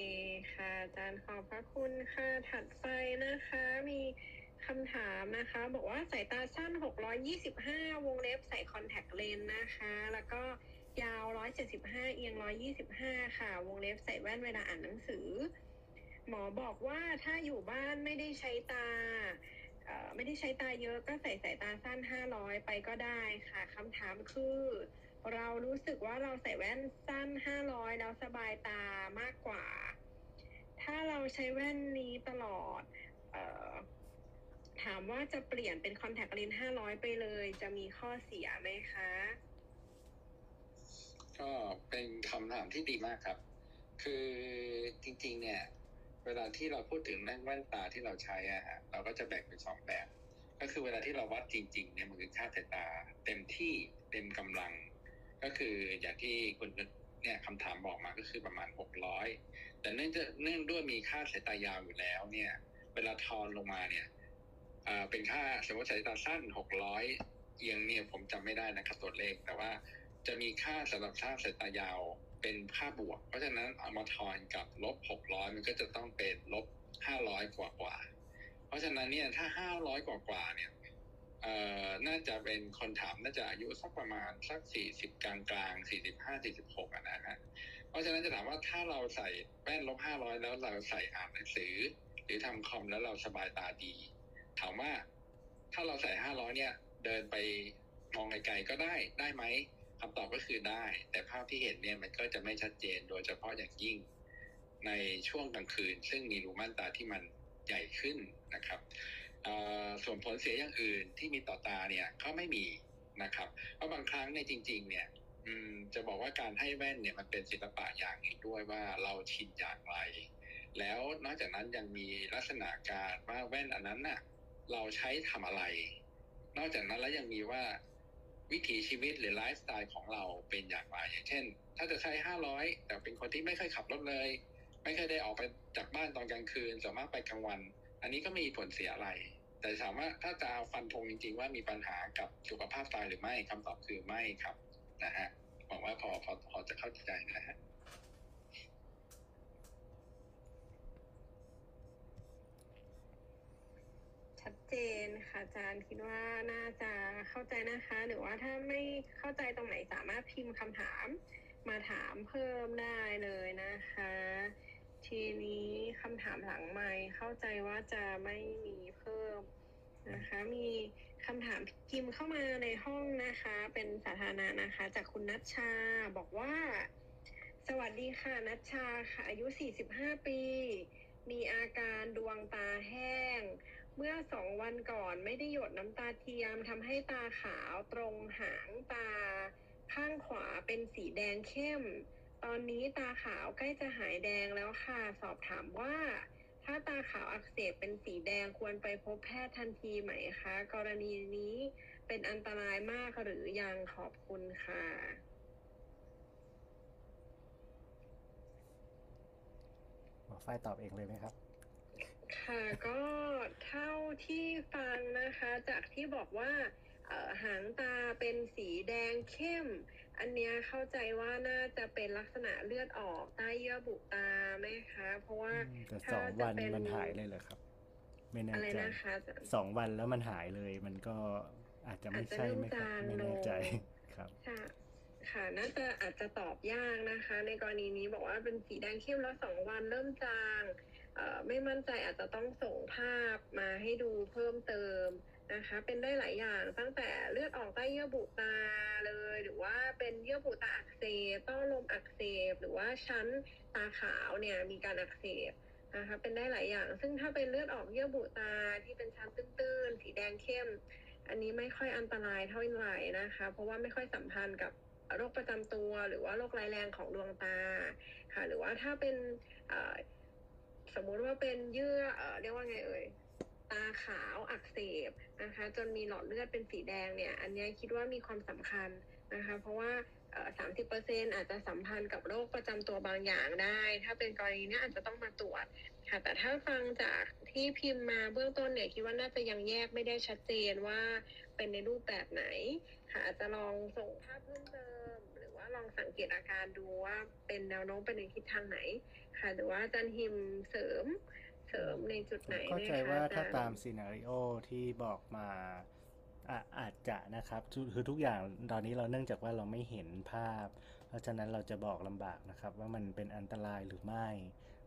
ค่ะ อาจารย์ขอบพระคุณค่ะ ถัดไปนะคะ มีคำถามนะคะ บอกว่าสายตาสั้น 625 วงเล็บใส่คอนแทคเลนส์นะคะ แล้วก็ ยาว 175 เอียง 125 ค่ะ วงเล็บใส่แว่นเวลาอ่านหนังสือ หมอบอกว่าถ้าอยู่บ้านไม่ได้ใช้ตาไม่ได้ใช้ตาเยอะก็ใส่สายตาสั้น 500 ไปก็ได้ค่ะคำถามคือ เรารู้สึกว่าเราใส่แว่นสั้น 500 แล้วสบายตามากกว่า ถ้าเราใช้แว่นนี้ตลอดออถามว่าจะเปลี่ยนเป็นคอนแทคเลนส์500 ไปเลย จะมีข้อเสียไหมคะ ก็เป็นคำถามที่ดีมากครับ คือจริง ๆ เนี่ย เวลาที่เราพูดถึงแว่นตาที่เราใช้อะฮะเราก็จะแบ่งเป็นสองแบบ ก็คือเวลาที่เราวัดจริง ๆ เนี่ยมันคือค่าสายตา เต็มที่เต็มกำลัง ก็คืออย่างที่คุณเนี่ยคำถามบอกมาก็คือประมาณ 600 แต่เนื่องจากเนื่องด้วยมีค่าสายตายาวอยู่แล้วเนี่ย เวลาทอนลงมาเนี่ยเป็นค่าสมมติสายตาสั้น 600 เอียงเนี่ยผมจำไม่ได้นะครับตัวเลขแต่ว่า จะมีค่าสำหรับค่าสายตายาวเป็นค่าบวก เพราะฉะนั้นเอามาทอนกับลบ600มันก็จะต้องเป็นลบ500กว่ากว่าเพราะฉะนั้นเนี่ยถ้า500กว่ากว่าเนี่ยเอ่อน่าจะเป็นคนถามน่าจะอายุสักประมาณสัก40กลางกลาง45 46อะนะฮะเพราะฉะนั้นจะถามว่าถ้าเราใส่แว่นลบ500แล้วเราใส่อ่านหนังสือ หรือทำคอมแล้วเราสบายตาดี ถามว่าถ้าเราใส่ห้าร้อยเนี่ย เดินไปมองไกลๆก็ได้ได้ไหม คำตอบก็คือได้ แต่ภาพที่เห็นเนี่ยมันก็จะไม่ชัดเจนโดยเฉพาะอย่างยิ่งในช่วงกลางคืน ซึ่งมีรูม่านตาที่มันใหญ่ขึ้นนะครับส่วนผลเสียอย่างอื่นที่มีต่อตาเนี่ยก็ไม่มีนะครับเพราะบางครั้งในจริง ๆ เนี่ยจะบอกว่าการให้แว่นเนี่ยมันเป็นศิลปะอย่างหนึ่งด้วยว่าเราชินอย่างไร แล้วนอกจากนั้นยังมีลักษณะการว่าแว่นอันนั้นน่ะเราใช้ทำอะไร นอกจากนั้นแล้วยังมีว่า วิถีชีวิตหรือไลฟ์สไตล์ของเราเป็นอย่างไรอย่างเช่น ถ้าจะใช้ห้าร้อยแต่เป็นคนที่ไม่เคยขับรถเลย ไม่เคยได้ออกไปจากบ้านตอนกลางคืนสามารถไปกลางวัน อันนี้ก็ไม่มีผลเสียอะไร แต่ถามว่าถ้าจะฟันธงจริง ๆ ว่ามีปัญหากับสุขภาพตาหรือไม่คำตอบคือไม่ครับนะฮะหวังว่าพอพอพอจะเข้าใจนะฮะ เจนค่ะอาจารย์คิดว่าน่าจะเข้าใจนะคะ หรือว่าถ้าไม่เข้าใจตรงไหนสามารถพิมพ์คำถามมาถามเพิ่มได้เลยนะคะ ทีนี้คำถามหลังใหม่เข้าใจว่าจะไม่มีเพิ่มนะคะ มีคำถามพิมพ์เข้ามาในห้องนะคะ เป็นสาธารณะนะคะ จากคุณนัชชาบอกว่า สวัสดีค่ะนัชชาค่ะ อายุ 45 ปี มีอาการดวงตาแห้ง เมื่อสองวันก่อนไม่ได้หยดน้ำตาเทียมทำให้ตาขาวตรงหางตา ข้างขวาเป็นสีแดงเข้ม ตอนนี้ตาขาวใกล้จะหายแดงแล้วค่ะ สอบถามว่า ถ้าตาขาวอักเสบเป็นสีแดงควรไปพบแพทย์ทันทีไหมคะ กรณีนี้เป็นอันตรายมากหรือยังขอบคุณค่ะหมอไฟตอบเองเลยไหมครับ ค่ะก็เท่าที่ฟังนะคะ จากที่บอกว่าหางตาเป็นสีแดงเข้ม อันนี้เข้าใจว่าน่าจะเป็นลักษณะเลือดออกใต้เยื่อบุตาไหมคะ เพราะว่าแต่สองวันมันหายเลยเหรอครับ ไม่แน่ใจสองวันแล้วมันหายเลยมันก็อาจจะไม่ใช่ไม่ไม่แน่ใจครับค่ะค่ะน่าจะอาจจะตอบยากนะคะ ในกรณีนี้บอกว่าเป็นสีแดงเข้มแล้วสองวันเริ่มจาง ไม่มั่นใจอาจจะต้องส่งภาพมาให้ดูเพิ่มเติมนะคะ เป็นได้หลายอย่างตั้งแต่เลือดออกใต้เยื่อบุตาเลย หรือว่าเป็นเยื่อบุตาอักเสบต้อลมอักเสบ หรือว่าชั้นตาขาวเนี่ยมีการอักเสบนะคะเป็นได้หลายอย่าง ซึ่งถ้าเป็นเลือดออกเยื่อบุตาที่เป็นชั้นตื้นๆ สีแดงเข้ม อันนี้ไม่ค่อยอันตรายเท่าไหร่นะคะ เพราะว่าไม่ค่อยสัมพันธ์กับโรคประจำตัว หรือว่าโรคร้ายแรงของดวงตาค่ะ หรือว่าถ้าเป็น สมมุติว่าเป็นเยื่อเรียกว่าไงเอ่ยตาขาวอักเสบนะคะ จนมีหลอดเลือดเป็นสีแดงเนี่ย อันนี้คิดว่ามีความสำคัญนะคะ เพราะว่าสามสิบเปอร์เซ็นอาจจะสัมพันธ์กับโรคประจำตัวบางอย่างได้ ถ้าเป็นกรณีนี้อาจจะต้องมาตรวจค่ะ แต่ถ้าฟังจากที่พิมพ์มาเบื้องต้นเนี่ย คิดว่าน่าจะยังแยกไม่ได้ชัดเจนว่าเป็นในรูปแบบไหน ค่ะ อาจจะลองส่งภาพเพิ่มเติม หรือว่าลองสังเกตอาการดูว่าเป็นแนวโน้มไปในทิศทางไหน ค่ะ หรือว่าอาจารย์ฮิมเสริมเสริมในจุดไหนเข้าใจไหมคะว่าอาจาถ้ารย์ตามซีนารีโอที่บอกมาอะอาจจะนะครับคือคือทุกอย่างตอนนี้เราเนื่องจากว่าเราไม่เห็นภาพ เพราะฉะนั้นเราจะบอกลำบากนะครับ ว่ามันเป็นอันตรายหรือไม่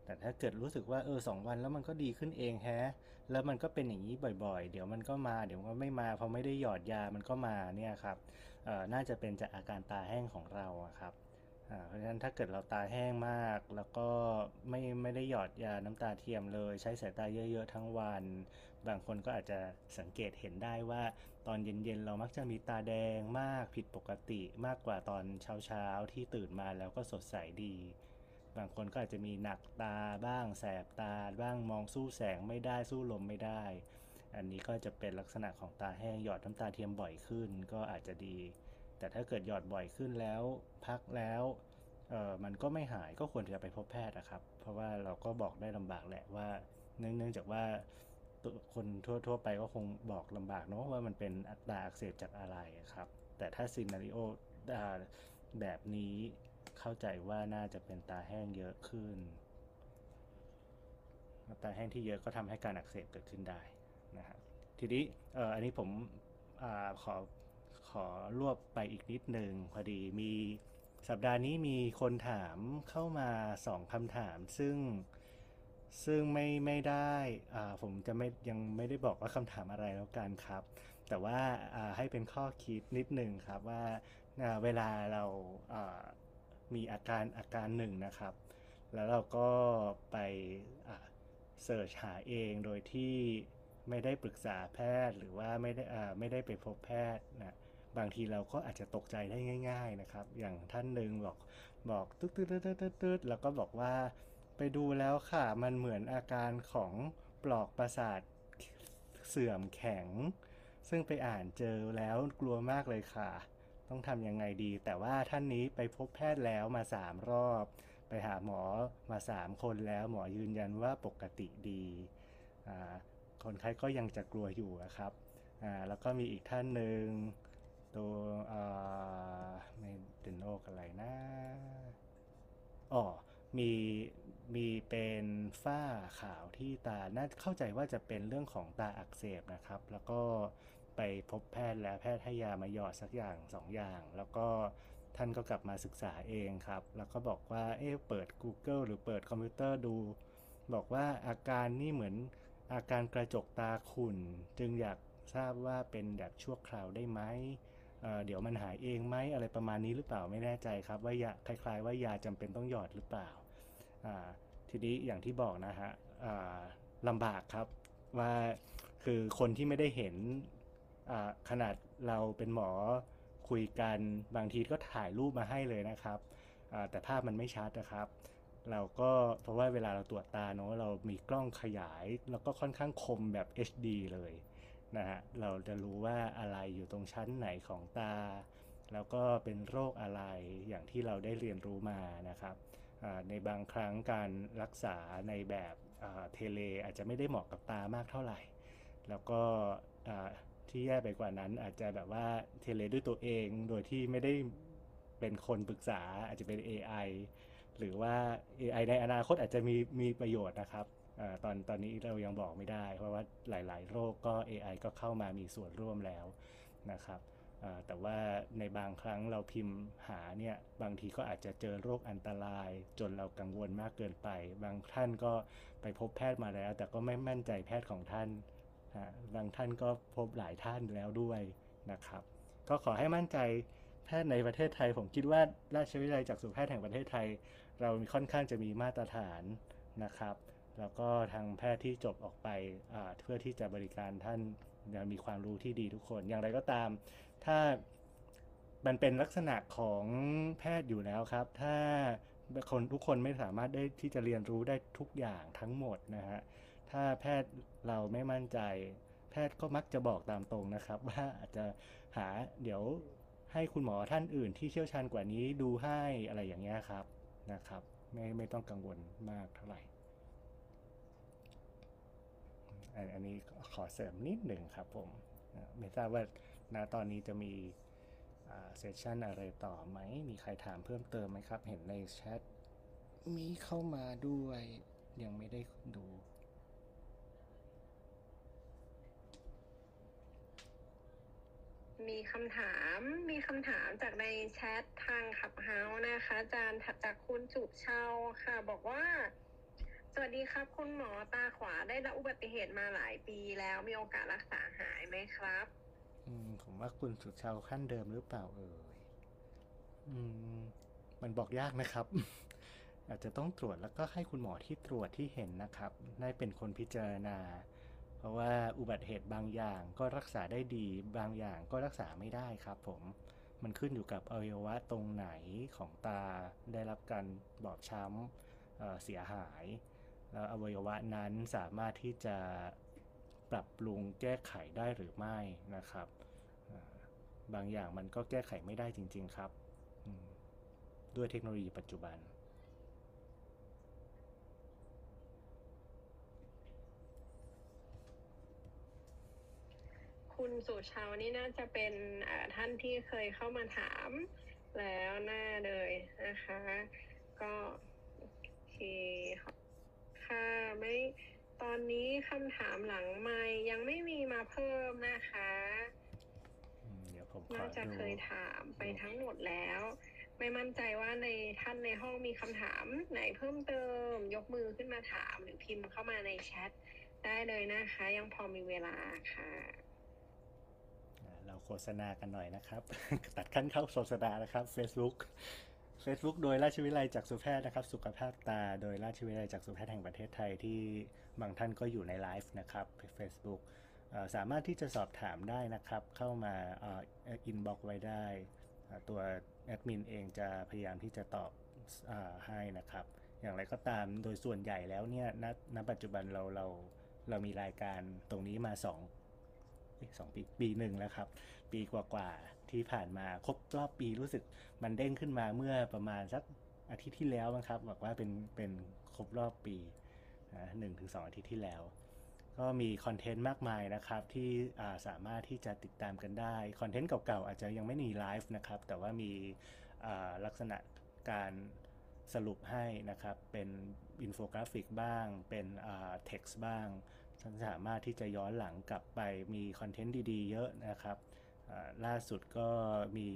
แต่ถ้าเกิดรู้สึกว่าเออสองวันแล้วมันก็ดีขึ้นเองแฮะ แล้วมันก็เป็นอย่างนี้บ่อยๆ เดี๋ยวมันก็มา เดี๋ยวมันก็ไม่มาพอไม่ได้หยอดยามันก็มาเนี่ยครับเอ่อน่าจะเป็นจากอาการตาแห้งของเราอะครับอ่า เพราะฉะนั้นถ้าเกิดเราตาแห้งมาก แล้วก็ไม่ไม่ได้หยอดยาน้ำตาเทียมเลย ใช้สายตาเยอะๆทั้งวัน บางคนก็อาจจะสังเกตเห็นได้ว่า ตอนเย็นๆ เรามักจะมีตาแดงมากผิดปกติมากกว่าตอนเช้าๆ ที่ตื่นมาแล้วก็สดใสดี บางคนก็อาจจะมีหนักตาบ้างแสบตาบ้างมองสู้แสงไม่ได้สู้ลมไม่ได้ อันนี้ก็จะเป็นลักษณะของตาแห้งหยอดน้ำตาเทียมบ่อยขึ้น ก็อาจจะดี แต่ถ้าเกิดหยอดบ่อยขึ้นแล้ว พักแล้วมันก็ไม่หายก็ควรจะไปพบแพทย์นะครับ เพราะว่าเราก็บอกได้ลำบากแหละว่า เนื่องจากว่าคนทั่วทั่วไปก็คงบอกลำบากเนาะว่ามันเป็นอัตราอักเสบจากอะไรครับ แต่ถ้าซีนาริโอแบบนี้เข้าใจว่าน่าจะเป็นตาแห้งเยอะขึ้น ตาแห้งที่เยอะก็ทำให้การอักเสบเกิดขึ้นได้นะครับทีนี้อันนี้ผมอขอ ขอรวบไปอีกนิดหนึ่งพอดีมีสัปดาห์นี้มีคนถามเข้ามาสองคำถาม ซึ่งซึ่งไม่ไม่ได้ผมจะไม่ยังไม่ได้บอกว่าคำถามอะไรแล้วกันครับ แต่ว่าาให้เป็นข้อคิดนิดหนึ่งครับว่าอ่าเวลาเราอ่ามีอาการอาการหนึ่งนะครับ แล้วเราก็ไปเสิร์ชหาเองโดยที่ไม่ได้ปรึกษาแพทย์หรือว่าไม่ได้ไม่ได้ไปพบแพทย์นะ บางทีเราก็อาจจะตกใจได้ง่าย ๆนะครับ อย่างท่านหนึ่งบอกบอกตึ๊ดตึ๊ดตึ๊ดตึ๊ดตึ๊ดแล้วก็บอกว่าไปดูแล้วค่ะ มันเหมือนอาการของปลอกประสาทเสื่อมแข็ง ซึ่งไปอ่านเจอแล้วกลัวมากเลยค่ะ ต้องทำยังไงดี แต่ว่าท่านนี้ไปพบแพทย์แล้วมาสามรอบ ไปหาหมอมาสามคนแล้วหมอยืนยันว่าปกติดีคนไข้ก็ยังจะกลัวอยู่อะครับแล้วก็มีอีกท่านหนึ่ง ตัวอ่าไม่เดนโอกอะไรนะอ๋อมีมีเป็นฝ้าขาวที่ตา น่าเข้าใจว่าจะเป็นเรื่องของตาอักเสบนะครับ แล้วก็ไปพบแพทย์แล้วแพทย์ให้ยามาหยอดสักอย่างสองอย่าง แล้วก็ท่านก็กลับมาศึกษาเองครับ แล้วก็บอกว่า เอ๊ะ เปิด Google หรือเปิดคอมพิวเตอร์ดู บอกว่าอาการนี่เหมือนอาการกระจกตาขุ่น จึงอยากทราบว่าเป็นแบบชั่วคราวได้ไหม เเดี๋ยวมันหายเองไหมอะไรประมาณนี้หรือเปล่าไม่แน่ใจครับว่ายาคล้าย ๆ ว่ายาจำเป็นต้องหยอดหรือเปล่า ทีนี้อย่างที่บอกนะฮะลำบากครับว่าคือคนที่ไม่ได้เห็นขนาดเราเป็นหมอคุยกันบางทีก็ถ่ายรูปมาให้เลยนะครับแต่ภาพมันไม่ชัดนะครับ เราก็เพราะว่าเวลาเราตรวจตาเนาะเรามีกล้องขยาย แล้วก็ค่อนข้างคมแบบ HD เลย นะฮะเราจะรู้ว่าอะไรอยู่ตรงชั้นไหนของตา แล้วก็เป็นโรคอะไรอย่างที่เราได้เรียนรู้มานะครับในบางครั้งการรักษาในแบบเทเลอาจจะไม่ได้เหมาะกับตามากเท่าไหร่ แล้วก็ที่แย่ไปกว่านั้นอาจจะแบบว่าเทเลด้วยตัวเองโดยที่ไม่ได้เป็นคนปรึกษาอาจจะเป็น AI หรือว่า AI ในอนาคตอาจจะมีมีประโยชน์นะครับ ตอนตอนนี้เรายังบอกไม่ได้ เพราะว่าหลาย ๆ โรคก็ AI ก็เข้ามามีส่วนร่วมแล้วนะครับแต่ว่าในบางครั้งเราพิมพ์หาเนี่ยบางทีก็อาจจะเจอโรคอันตราย จนเรากังวลมากเกินไป บางท่านก็ไปพบแพทย์มาแล้ว แต่ก็ไม่มั่นใจแพทย์ของท่านบางท่านก็พบหลายท่านแล้วด้วยนะครับ ก็ขอให้มั่นใจแพทย์ในประเทศไทย ผมคิดว่าราชวิทยาลัยจักษุแพทย์แห่งประเทศไทย เรามีค่อนข้างจะมีมาตรฐานนะครับ แล้วก็ทางแพทย์ที่จบออกไปเพื่อที่จะบริการท่านมีความรู้ที่ดีทุกคน อย่างไรก็ตาม ถ้ามันเป็นลักษณะของแพทย์อยู่แล้วครับ ถ้าคนทุกคนไม่สามารถได้ที่จะเรียนรู้ได้ทุกอย่างทั้งหมดนะฮะถ้าแพทย์เราไม่มั่นใจ แพทย์ก็มักจะบอกตามตรงนะครับ ว่าอาจจะหาเดี๋ยวให้คุณหมอท่านอื่นที่เชี่ยวชาญกว่านี้ดูให้อะไรอย่างเงี้ยครับนะครับ ไม่ไม่ต้องกังวลมากเท่าไหร่ อันนี้ขอเสริมนิดหนึ่งครับผมไม่ทราบว่าณตอนนี้จะมีเซสชันอะไรต่อไหม มีใครถามเพิ่มเติมไหมครับ เห็นในแชทมีเข้ามาด้วย ยังไม่ได้ดูมีคำถาม มีคำถามจากในแชททางขับเฮานะคะ อาจารย์จากคุณจุบเชาค่ะ บอกว่า วัสดีครับ คุณหมอตาขวาได้รับอุบัติเหตุมาหลายปีแล้วมีโอกาสรักษาหายไหมครับ อืม ผมว่าคุณสุดชาวขั้นเดิมหรือเปล่าเอ่ยอืม มันบอกยากนะครับ อาจจะต้องตรวจแล้วก็ให้คุณหมอที่ตรวจที่เห็นนะครับได้เป็นคนพิจารณา เพราะว่าอุบัติเหตุบางอย่างก็รักษาได้ดี บางอย่างก็รักษาไม่ได้ครับ ผมมันขึ้นอยู่กับอวัยวะตรงไหนของตาได้รับการบอบช้ำเเสียหาย แล้วอวัยวะนั้นสามารถที่จะปรับปรุงแก้ไขได้หรือไม่นะครับ บางอย่างมันก็แก้ไขไม่ได้จริง ๆครับ ด้วยเทคโนโลยีปัจจุบัน คุณสุชาวนี่น่าจะเป็นท่านที่เคยเข้ามาถามแล้วหน้าเลยนะคะ ก็โอเค ค่ะค่ะไม่ตอนนี้คำถามหลังไม่ยังไม่มีมาเพิ่มนะคะอืมเดี๋ยวผมขอน่าจะดูเคยถามไปทั้งหมดแล้ว ไม่มั่นใจว่าในท่านในห้องมีคำถามไหนเพิ่มเติม ยกมือขึ้นมาถามหรือพิมพ์เข้ามาในแชทได้เลยนะคะ ยังพอมีเวลาค่ะอ่าเราโฆษณากันหน่อยนะครับ ตัดขั้นเข้าโฆษณานะครับ Facebook Facebook โดยราชวิทยาลัยจักษุแพทย์นะครับ สุขภาพตา โดยราชวิทยาลัยจักษุแพทย์แห่งประเทศไทยที่บางท่านก็อยู่ในไลฟ์นะครับ Facebook สามารถที่จะสอบถามได้นะครับ เข้ามาอินบ็อกไว้ได้ ตัวแอดมินเองจะพยายามที่จะตอบอให้นะครับ อย่างไรก็ตามโดยส่วนใหญ่แล้วเนี่ยณณปัจจุบันเราเราเรามีรายการตรงนี้มาสองสองปีปีหนึ่งแล้วครับ ปีกว่าๆ ที่ผ่านมาครบรอบปีรู้สึกมันเด้งขึ้นมาเมื่อประมาณสักอาทิตย์ที่แล้วมั้งครับบอกว่าเป็นเป็นครบรอบปีนะหนึ่งถึงสองอาทิตย์ที่แล้ว ก็มี content มากมายนะครับที่สามารถที่จะติดตามกันได้ content เก่าๆอาจจะยังไม่มีไลฟ์นะครับแต่ว่ามีลักษณะการสรุปให้นะครับ เป็นอินโฟกราฟิกบ้าง เป็นเท็กซ์บ้างท่านสามารถที่จะย้อนหลังกลับไปมี content ดีๆ เยอะนะครับ ล่าสุดก็มี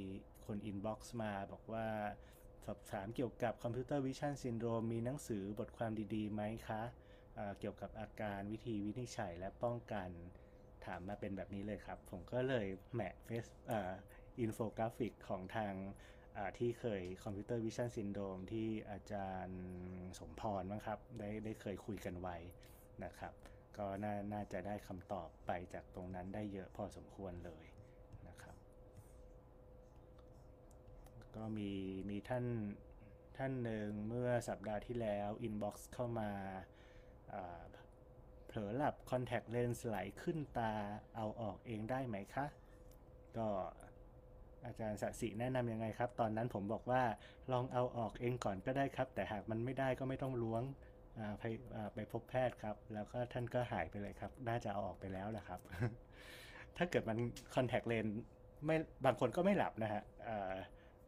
คน inbox มาบอกว่าสอบถามเกี่ยวกับ computer vision syndrome มีหนังสือบทความดีๆไหมคะอ่าเกี่ยวกับอาการวิธีวินิจฉัยและป้องกันถามมาเป็นแบบนี้เลยครับ ผมก็เลยแหมะเฟซอินโฟกราฟิกของทางที่เคย computer vision syndrome ที่อาจารย์สมพรมั้งครับ ได้ได้เคยคุยกันไว้นะครับ ก็น่าน่าจะได้คำตอบไปจากตรงนั้นได้เยอะพอสมควรเลยนะครับ ก็มีมีท่านท่านหนึ่งเมื่อสัปดาห์ที่แล้ว inbox เข้ามาเผลอหลับคอนแทคเลนส์ไหลขึ้นตาเอาออกเองได้ไหมคะ ก็อาจารย์สศิแนะนำยังไงครับ ตอนนั้นผมบอกว่าลองเอาออกเองก่อนก็ได้ครับ แต่หากมันไม่ได้ก็ไม่ต้องล้วงไปไปพบแพทย์ครับ แล้วก็ท่านก็หายไปเลยครับ น่าจะเอาออกไปแล้วแหละครับ ถ้าเกิดมันคอนแทคเลนส์ไม่บางคนก็ไม่หลับนะฮะ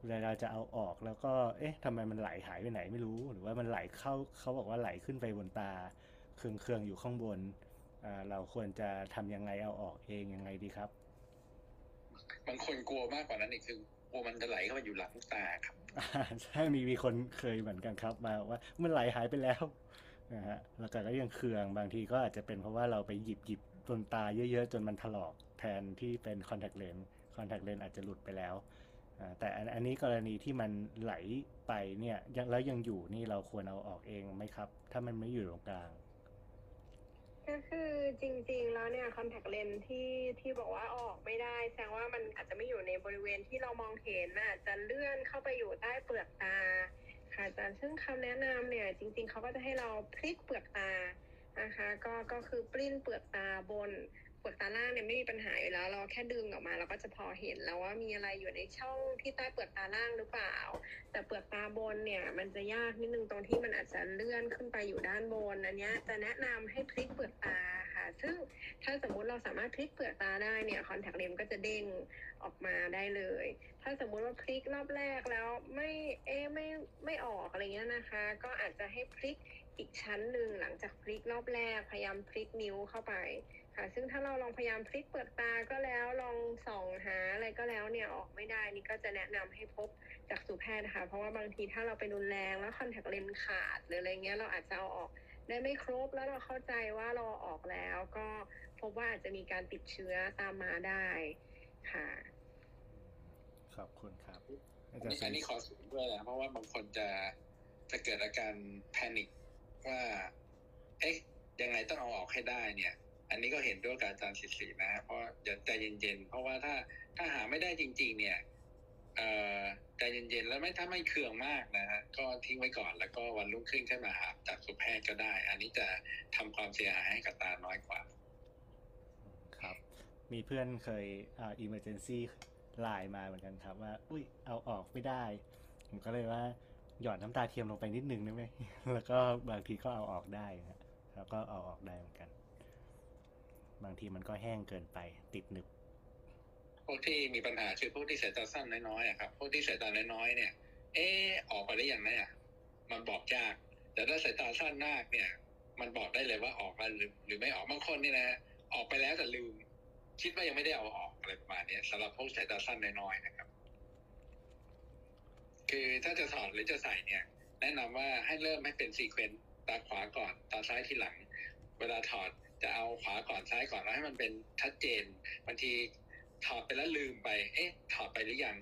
เวลาจะเอาออกแล้วก็ เอ๊ะทำไมมันไหลหายไปไหนไม่รู้ หรือว่ามันไหลเข้าเขาบอกว่าไหลขึ้นไปบนตา เคืองเคืองๆอยู่ข้างบนอ่าเราควรจะทำยังไงเอาออกเองยังไงดีครับ บางคนกลัวมากกว่านั้นอีกคือกลัวมันจะไหลเข้ามาอยู่หลังตาครับอ่าใช่มีมีคนเคยเหมือนกันครับ มาว่ามันไหลหายไปแล้วนะฮะแล้วก็ก็ยังเคืองบางทีก็อาจจะเป็นเพราะว่าเราไปหยิบหยิบบนตาเยอะ ๆ จนมันถลอกแทนที่เป็นคอนแทคเลนส์คอนแทคเลนส์อาจจะหลุดไปแล้วอ่า แต่อันนี้กรณีที่มันไหลไปเนี่ยแล้วยังอยู่นี่เราควรเอาออกเองไหมครับ ถ้ามันไม่อยู่ตรงกลาง ก็คือจริง ๆ แล้วเนี่ยคอนแทคเลนส์ที่ที่บอกว่าออกไม่ได้แสดงว่ามันอาจจะไม่อยู่ในบริเวณที่เรามองเห็นน่ะจจะเลื่อนเข้าไปอยู่ใต้เปลือกตาค่ะอาจารย์ซึ่งคำแนะนำเนี่ยจริง ๆเขาก็จะให้เราพลิกเปลือกตานะคะก็ก็คือปลิ้นเปลือกตาบน เปลือกตาล่างเนี่ยไม่มีปัญหาอยู่แล้ว เราแค่ดึงออกมาเราก็จะพอเห็นแล้วว่ามีอะไรอยู่ในช่องที่ใต้เปลือกตาล่างหรือเปล่า แต่เปลือกตาบนเนี่ยมันจะยากนิดนึงตรงที่มันอาจจะเลื่อนขึ้นไปอยู่ด้านบนอันเนี้ยจะแนะนำให้พลิกเปลือกตาค่ะ ซึ่งถ้าสมมุติเราสามารถพลิกเปลือกตาได้เนี่ยคอนแทคเลนส์ก็จะเด้งออกมาได้เลย ถ้าสมมุติว่าพลิกรอบแรกแล้วไม่เอ๊ไม่ไม่ออกอะไรเงี้ยนะคะ ก็อาจจะให้พลิกอีกชั้นหนึ่งหลังจากพลิกรอบแรกพยายามพลิกนิ้วเข้าไป ค่ะ ซึ่งถ้าเราลองพยายามพลิกเปลือกตาก็แล้วลองส่องหาอะไรก็แล้วเนี่ยออกไม่ได้นี่ก็จะแนะนำให้พบจากสูแพทย์นะคะ เพราะว่าบางทีถ้าเราไปรุนแรงแล้วคอนแทคเลนส์ขาดหรืออะไรเงี้ยเราอาจจะเอาออกได้ไม่ครบแล้วเราเข้าใจว่าเราเอาออกแล้วก็พบว่าอาจจะมีการติดเชื้อตามมาได้ค่ะขอบคุณครับอาอันจารนี้ย์อันนี้ขอสูงด้วยนะเพราะว่าบางคนจะจะเกิดอาการแพนิคว่า เอ๊ะยังไงต้องเอาออกให้ได้เนี่ย อันนี้ก็เห็นด้วยกับอาจารย์ศิษย์นะฮะเพราะใจเย็นๆ เพราะว่าถ้าถ้าหาไม่ได้จริง ๆ เนี่ยเอ่อใจเย็นๆ แล้วไม่ถ้าไม่เคืองมากนะฮะก็ทิ้งไว้ก่อนแล้วก็วันรุ่งขึ้นค่อยมาหาจากสุแพทย์ก็ได้ อันนี้จะทำความเสียหายให้กับตาน้อยกว่า ครับ มีเพื่อนเคยอ่า emergency ไลน์มาเหมือนกันครับว่า อุ้ยเอาออกไม่ได้ ผมก็เลยว่าหย่อดน้ำตาเทียมลงไปนิดนึงได้ไหมแล้วก็บางทีก็เอาออกได้นะแล้วก็เอาออกได้เหมือนกัน บางทีมันก็แห้งเกินไปติดหนึบพวกที่มีปัญหาคือพวกที่สายตาสั้นน้อยๆอะครับพวกที่สายตาน้อยๆเนี่ย เออออกไปได้ยังไงอะมันบอกยาก แต่ถ้าสายตาสั้นมากเนี่ย มันบอกได้เลยว่าออกมาหรือหรือไม่ออกบางคนนี่นะออกไปแล้วแต่ลืม คิดว่ายังไม่ได้เอาออกอะไรประมาณนี้สำหรับพวกสายตาสั้นน้อยๆนะครับ คือถ้าจะถอดหรือจะใส่เนี่ย แนะนำว่าให้เริ่มให้เป็นซีเควนต์ตาขวาก่อนตาซ้ายทีหลัง เวลาถอด จะเอาขวาก่อนซ้ายก่อนแล้วให้มันเป็นชัดเจนบางทีถอดไปแล้วลืมไป เอ๊ะถอดไปหรือยัง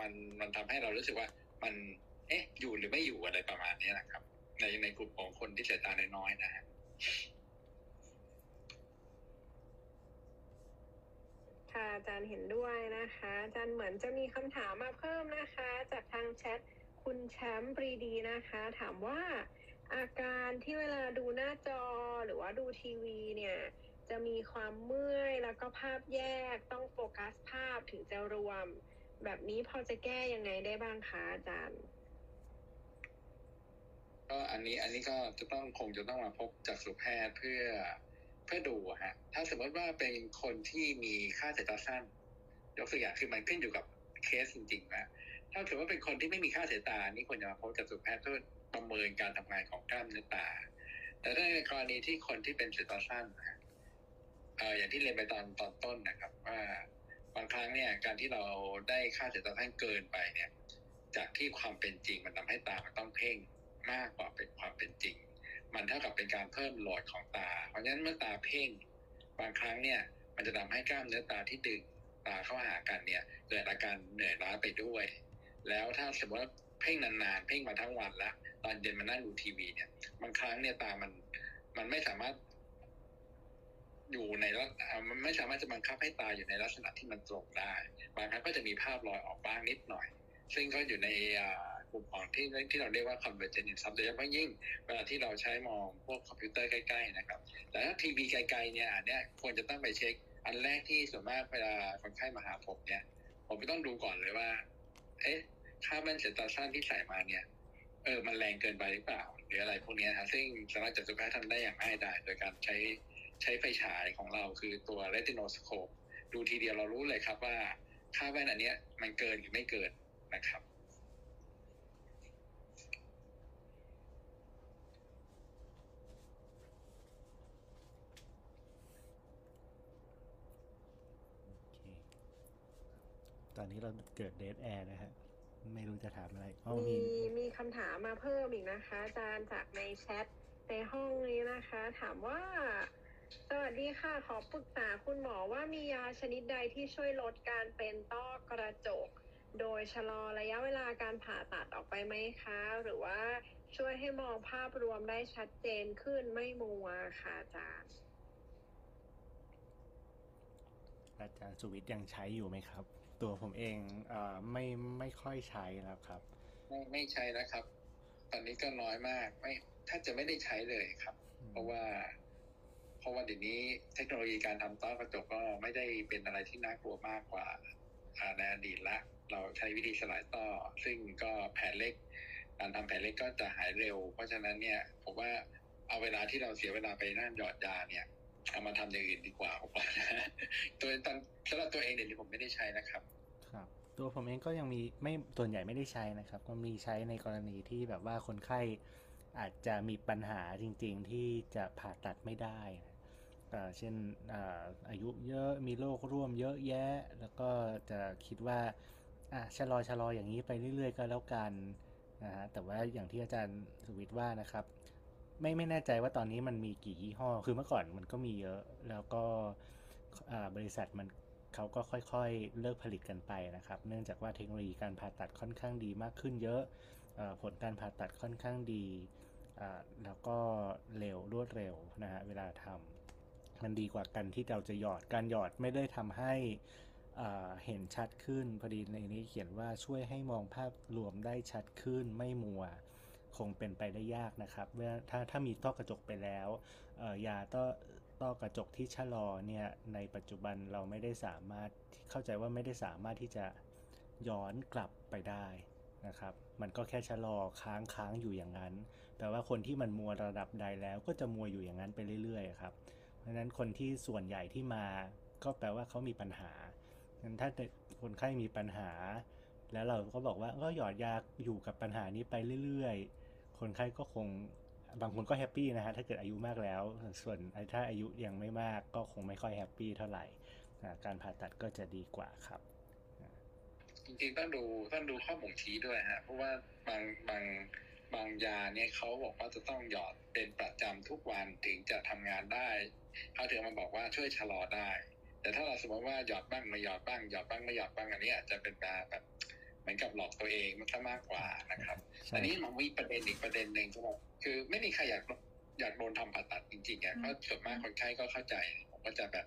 มันมันทำให้เรารู้สึกว่ามันเอ๊ะอยู่หรือไม่อยู่อะไรประมาณนี้นะครับ ในในกลุ่มของคนที่สายตาน้อยๆนะฮะค่ะอาจารย์เห็นด้วยนะคะอาจารย์เหมือนจะมีคำถามมาเพิ่มนะคะ จากทางแชทคุณแชมป์ปรีดีนะคะ ถามว่า อาการที่เวลาดูหน้าจอหรือว่าดูทีวีเนี่ยจะมีความเมื่อยแล้วก็ภาพแยกต้องโฟกัสภาพถึงจะรวม แบบนี้พอจะแก้ยังไงได้บ้างคะอาจารย์ก็อันนี้อันนี้ก็จะต้องคงจะต้องมาพบจากสุแพทย์เพื่อเพื่อดูฮะถ้าสมมติว่าเป็นคนที่มีค่าสายตาสั้น ยกตัวอย่างคือมันขึ้นอยู่กับเคสจริงๆนะถ้าถือว่าเป็นคนที่ไม่มีค่าสายตานี่ควรจะมาพบกับสุแพทย์เพื่อ ประเมินการทำงานของกล้ามเนื้อตาแต่ถ้าในกรณีที่คนที่เป็นสายตาสั้นนะเอ่ออย่างที่เรียนไปตอนตอนต้นนะครับ ว่าบางครั้งเนี่ยการที่เราได้ค่าสายตาสั้นเกินไปเนี่ย จากที่ความเป็นจริงมันทำให้ตามันต้องเพ่งมากกว่าเป็นความเป็นจริง มันเท่ากับเป็นการเพิ่มโหลดของตา เพราะฉะนั้นเมื่อตาเพ่ง บางครั้งเนี่ยมันจะทำให้กล้ามเนื้อตาที่ดึงตาเข้าหากันเนี่ยเกิดอาการเหนื่อยล้าไปด้วย แล้วถ้าสมมติว่าเพ่งนานๆ เพ่งมาทั้งวันละ ตอนเย็นมานั่งดูทีวีเนี่ยบางครั้งเนี่ยตามันมันไม่สามารถอยู่ในลักอ่ามันไม่สามารถจะบังคับให้ตาอยู่ในลักษณะที่มันตรงได้ บางครั้งก็จะมีภาพลอยออกบ้างนิดหน่อย ซึ่งก็อยู่ในกลุ่มของที่ที่เราเรียกว่า convergent in sub โดยเฉพาะยิ่งเวลาที่เราใช้มองพวกคอมพิวเตอร์ใกล้ๆนะครับ แต่ถ้าทีวีไกลๆเนี่ยอันเนี้ยควรจะต้องไปเช็ค อันแรกที่ส่วนมากเวลาคนไข้มาหาผมเนี่ย ผมก็ต้องดูก่อนเลยว่า เอ๊ะค่าแว่นสายตาสั้นที่ใส่มาเนี่ย เออมันแรงเกินไปหรือเปล่า หรืออะไรพวกนี้ยฮะซึ่งสามารถจัดสุแพทย์ทำได้อย่างง่ายดายโดยการใช้ใช้ไฟฉายของเราคือตัว retinoscope ดูทีเดียวเรารู้เลยครับว่าค่าแว่นอันเนี้ยมันเกินหรือไม่เกินนะครับ ตอนนี้เราเกิดเด a แอร์นะฮะ ไม่รู้จะถามอะไรอ๋อมีมีมีคำถามมาเพิ่มอีกนะคะ อาจารย์จากในแชทในห้องนี้นะคะ ถามว่า สวัสดีค่ะขอปรึกษาคุณหมอว่ามียาชนิดใดที่ช่วยลดการเป็นต้อกระจก โดยชะลอระยะเวลาการผ่าตัดออกไปไหมคะ หรือว่าช่วยให้มองภาพรวมได้ชัดเจนขึ้นไม่มัวค่ะอาจารย์อาจารย์สุวิทย์ยังใช้อยู่ไหมครับ ตัวผมเองเออไม่ไม่ค่อยใช้แล้วครับ ไม่ไม่ใช้นะครับ ตอนนี้ก็น้อยมากไม่ถ้าจะไม่ได้ใช้เลยครับ เพราะว่า เพราะว่าเดี๋ยวนี้เทคโนโลยีการทำต้อกระจกก็ไม่ได้เป็นอะไรที่น่ากลัวมากกว่าอ่าในอดีตละ เราใช้วิธีสลายต้อ ซึ่งก็แผลเล็ก การทำแผลเล็กก็จะหายเร็ว เพราะฉะนั้นเนี่ยผมว่าเอาเวลาที่เราเสียเวลาไปนั่งหยอดยาเนี่ยเอามาทำอย่างอื่นดีกว่าผมว่าตัวตอนสำหรับตัวเองเดี๋ยวนี้ผมไม่ได้ใช้นะครับครับ ตัวผมเองก็ยังมีไม่ส่วนใหญ่ไม่ได้ใช้นะครับ ก็มีใช้ในกรณีที่แบบว่าคนไข้อาจจะมีปัญหาจริง ๆ ที่จะผ่าตัดไม่ได้เช่นอาอายุเยอะมีโรคร่วมเยอะแยะ แล้วก็จะคิดว่าอะชะลอชะลออย่างนี้ไปเรื่อย ๆ ก็แล้วกันนะฮะแต่ว่าอย่างที่อาจารย์สุวิทย์ว่านะครับ ไม่ไม่แน่ใจว่าตอนนี้มันมีกี่ยี่ห้อ คือเมื่อก่อนมันก็มีเยอะ แล้วก็บริษัทมัน เขาก็ค่อยๆเลิกผลิตกันไปนะครับ เนื่องจากว่าเทคโนโลยีการผ่าตัดค่อนข้างดีมากขึ้นเยอะอผลการผ่าตัดค่อนข้างดีแล้วก็เร็วรวดเร็วนะฮะเวลาทำมันดีกว่ากันที่เราจะหยอดการหยอดไม่ได้ทำให้เห็นชัดขึ้นพอดีในนี้เขียนว่าช่วยให้มองภาพรวมได้ชัดขึ้นไม่มัวคงเป็นไปได้ยากนะครับเมื่อถ้าถ้ามีต้อกระจกไปแล้วยาต้อ ต้อกระจกที่ชะลอเนี่ยในปัจจุบันเราไม่ได้สามารถเข้าใจว่าไม่ได้สามารถที่จะย้อนกลับไปได้นะครับมันก็แค่ชะลอค้างค้างอยู่อย่างนั้นแปลว่าคนที่มันมัวระดับใดแล้วก็จะมัวอยู่อย่างนั้นไปเรื่อยๆครับ เพราะฉะนั้นคนที่ส่วนใหญ่ที่มาก็แปลว่าเขามีปัญหางั้นถ้าคนไข้มีปัญหา แล้วเราก็บอกว่าก็หยอดยาอยู่กับปัญหานี้ไปเรื่อยๆ คนไข้ก็คง บางคนก็ happy นะฮะถ้าเกิดอายุมากแล้ว ส่วนถ้าอายุยังไม่มากก็คงไม่ค่อย happy เท่าไหร่การผ่าตัดก็จะดีกว่าครับ จริงๆต้องดูต้องดูข้อบ่งชี้ด้วยฮะเพราะว่าบางบางบางยาเนี่ยเขาบอกว่าจะต้องหยอดเป็นประจำทุกวันถึงจะทำงานได้เขาถึงมาบอกว่าช่วยชะลอได้ แต่ถ้าเราสมมติว่าหยอดบ้างไม่หยอดบ้างหยอดบ้างไม่หยอดบ้างอันนี้อาจจะเป็นการแบบ เหมือนกับหลอกตัวเองมันซะมากกว่านะครับใช่อันนี้มันมีประเด็นอีกประเด็นหนึ่งที่ว่าคือไม่มีใครอยากอยากโดนทำผ่าตัดจริงๆอะเพราะส่วนมากคนไข้ก็เข้าใจผมก็จะแบบ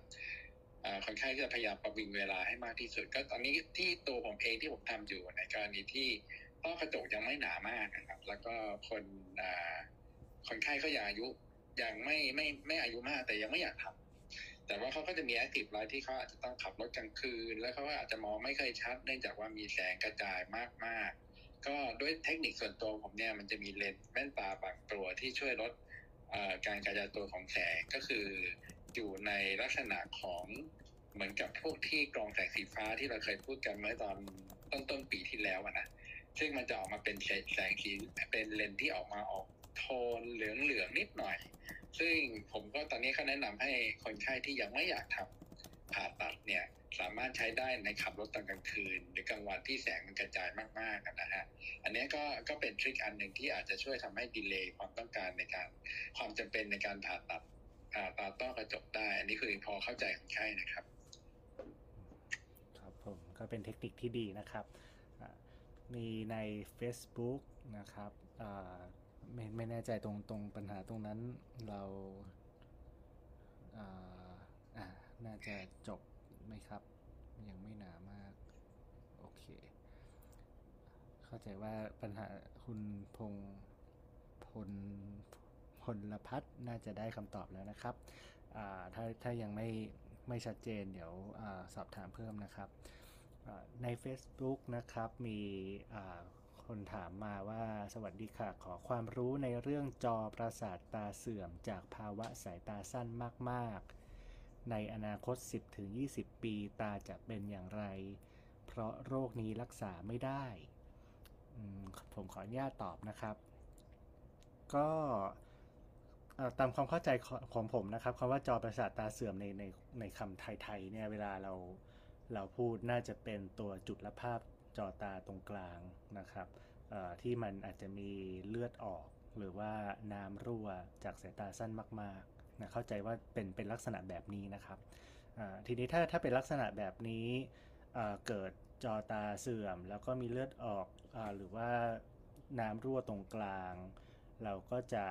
อ่าคนไข้ก็จะพยายามประวิงเวลาให้มากที่สุด ก็ตอนนี้ที่ตัวผมเองที่ผมทำอยู่ในกรณีที่ต้อกระจกยังไม่หนามากนะครับ แล้วก็คนอ่าคนไข้ก็ยังอายุยังไม่ไม่ไม่อายุมากแต่ยังไม่อยากทำ แต่ว่าเขาก็จะมี active life ที่เขาอาจจะต้องขับรถกลางคืน แล้วเขาก็อาจจะมองไม่ค่อยชัดเนื่องจากว่ามีแสงกระจายมากๆ ก็ด้วยเทคนิคส่วนตัวผมเนี่ยมันจะมีเลนส์แว่นตาบางตัวที่ช่วยลดการกระจายตัวของแสงก็คืออยู่ในลักษณะของเหมือนกับพวกที่กรองแสงสีฟ้าที่เราเคยพูดกันเมื่อตอนต้นต้นปีที่แล้วนะซึ่งมันจะออกมาเป็นแสงสีเป็นเลนส์ที่ออกมาออกโทนเหลืองเหลืองๆนิดหน่อย ซึ่งผมก็ตอนนี้เขาแนะนำให้คนไข้ที่ยังไม่อยากทำผ่าตัดเนี่ยสามารถใช้ได้ในขับรถตอนกลางคืน หรือกลางวันที่แสงมันกระจายมากๆอะนะฮะอันนี้ก็ก็เป็นทริคอันหนึ่งที่อาจจะช่วยทำให้ดีเลย์ความต้องการในการความจำเป็นในการผ่าตัดอ่าตาต้อกระจกได้ อันนี้คือพอเข้าใจคนไข้นะครับ ครับผมก็เป็นเทคนิคที่ดีนะครับ มีใน Facebook นะครับอ่า ไม่ไม่แน่ใจตรงตรงปัญหาตรงนั้นเราอ่าอ่าน่าจะจบไหมครับ ยังไม่หนามาก โอเค เข้าใจว่าปัญหาคุณพงพลพลพัฒน่าจะได้คำตอบแล้วนะครับอ่าถ้าถ้ายังไม่ไม่ชัดเจนเดี๋ยวอสอบถามเพิ่มนะครับ ใน Facebook นะครับมีอ่า คนถามมาว่าสวัสดีค่ะ ขอความรู้ในเรื่องจอประสาทตาเสื่อมจากภาวะสายตาสั้นมากๆ ในอนาคต 10-20 ปีตาจะเป็นอย่างไร เพราะโรคนี้รักษาไม่ได้ผมขออนุญาตตอบนะครับ ก็ตามความเข้าใจของของผมนะครับคำว่าจอประสาทตาเสื่อมในในในคำไทยๆเนี่ยเวลาเราเราพูดน่าจะเป็นตัวจุลภาพ จอตาตรงกลางนะครับที่มันอาจจะมีเลือดออก หรือว่าน้ำรั่วจากสายตาสั้นมากๆนะเข้าใจว่าเป็นเป็นลักษณะแบบนี้นะครับทีนี้ถ้าถ้าเป็นลักษณะแบบนี้เกิดจอตาเสื่อม แล้วก็มีเลือดออกอหรือว่าน้ำรั่วตรงกลาง เราก็จะ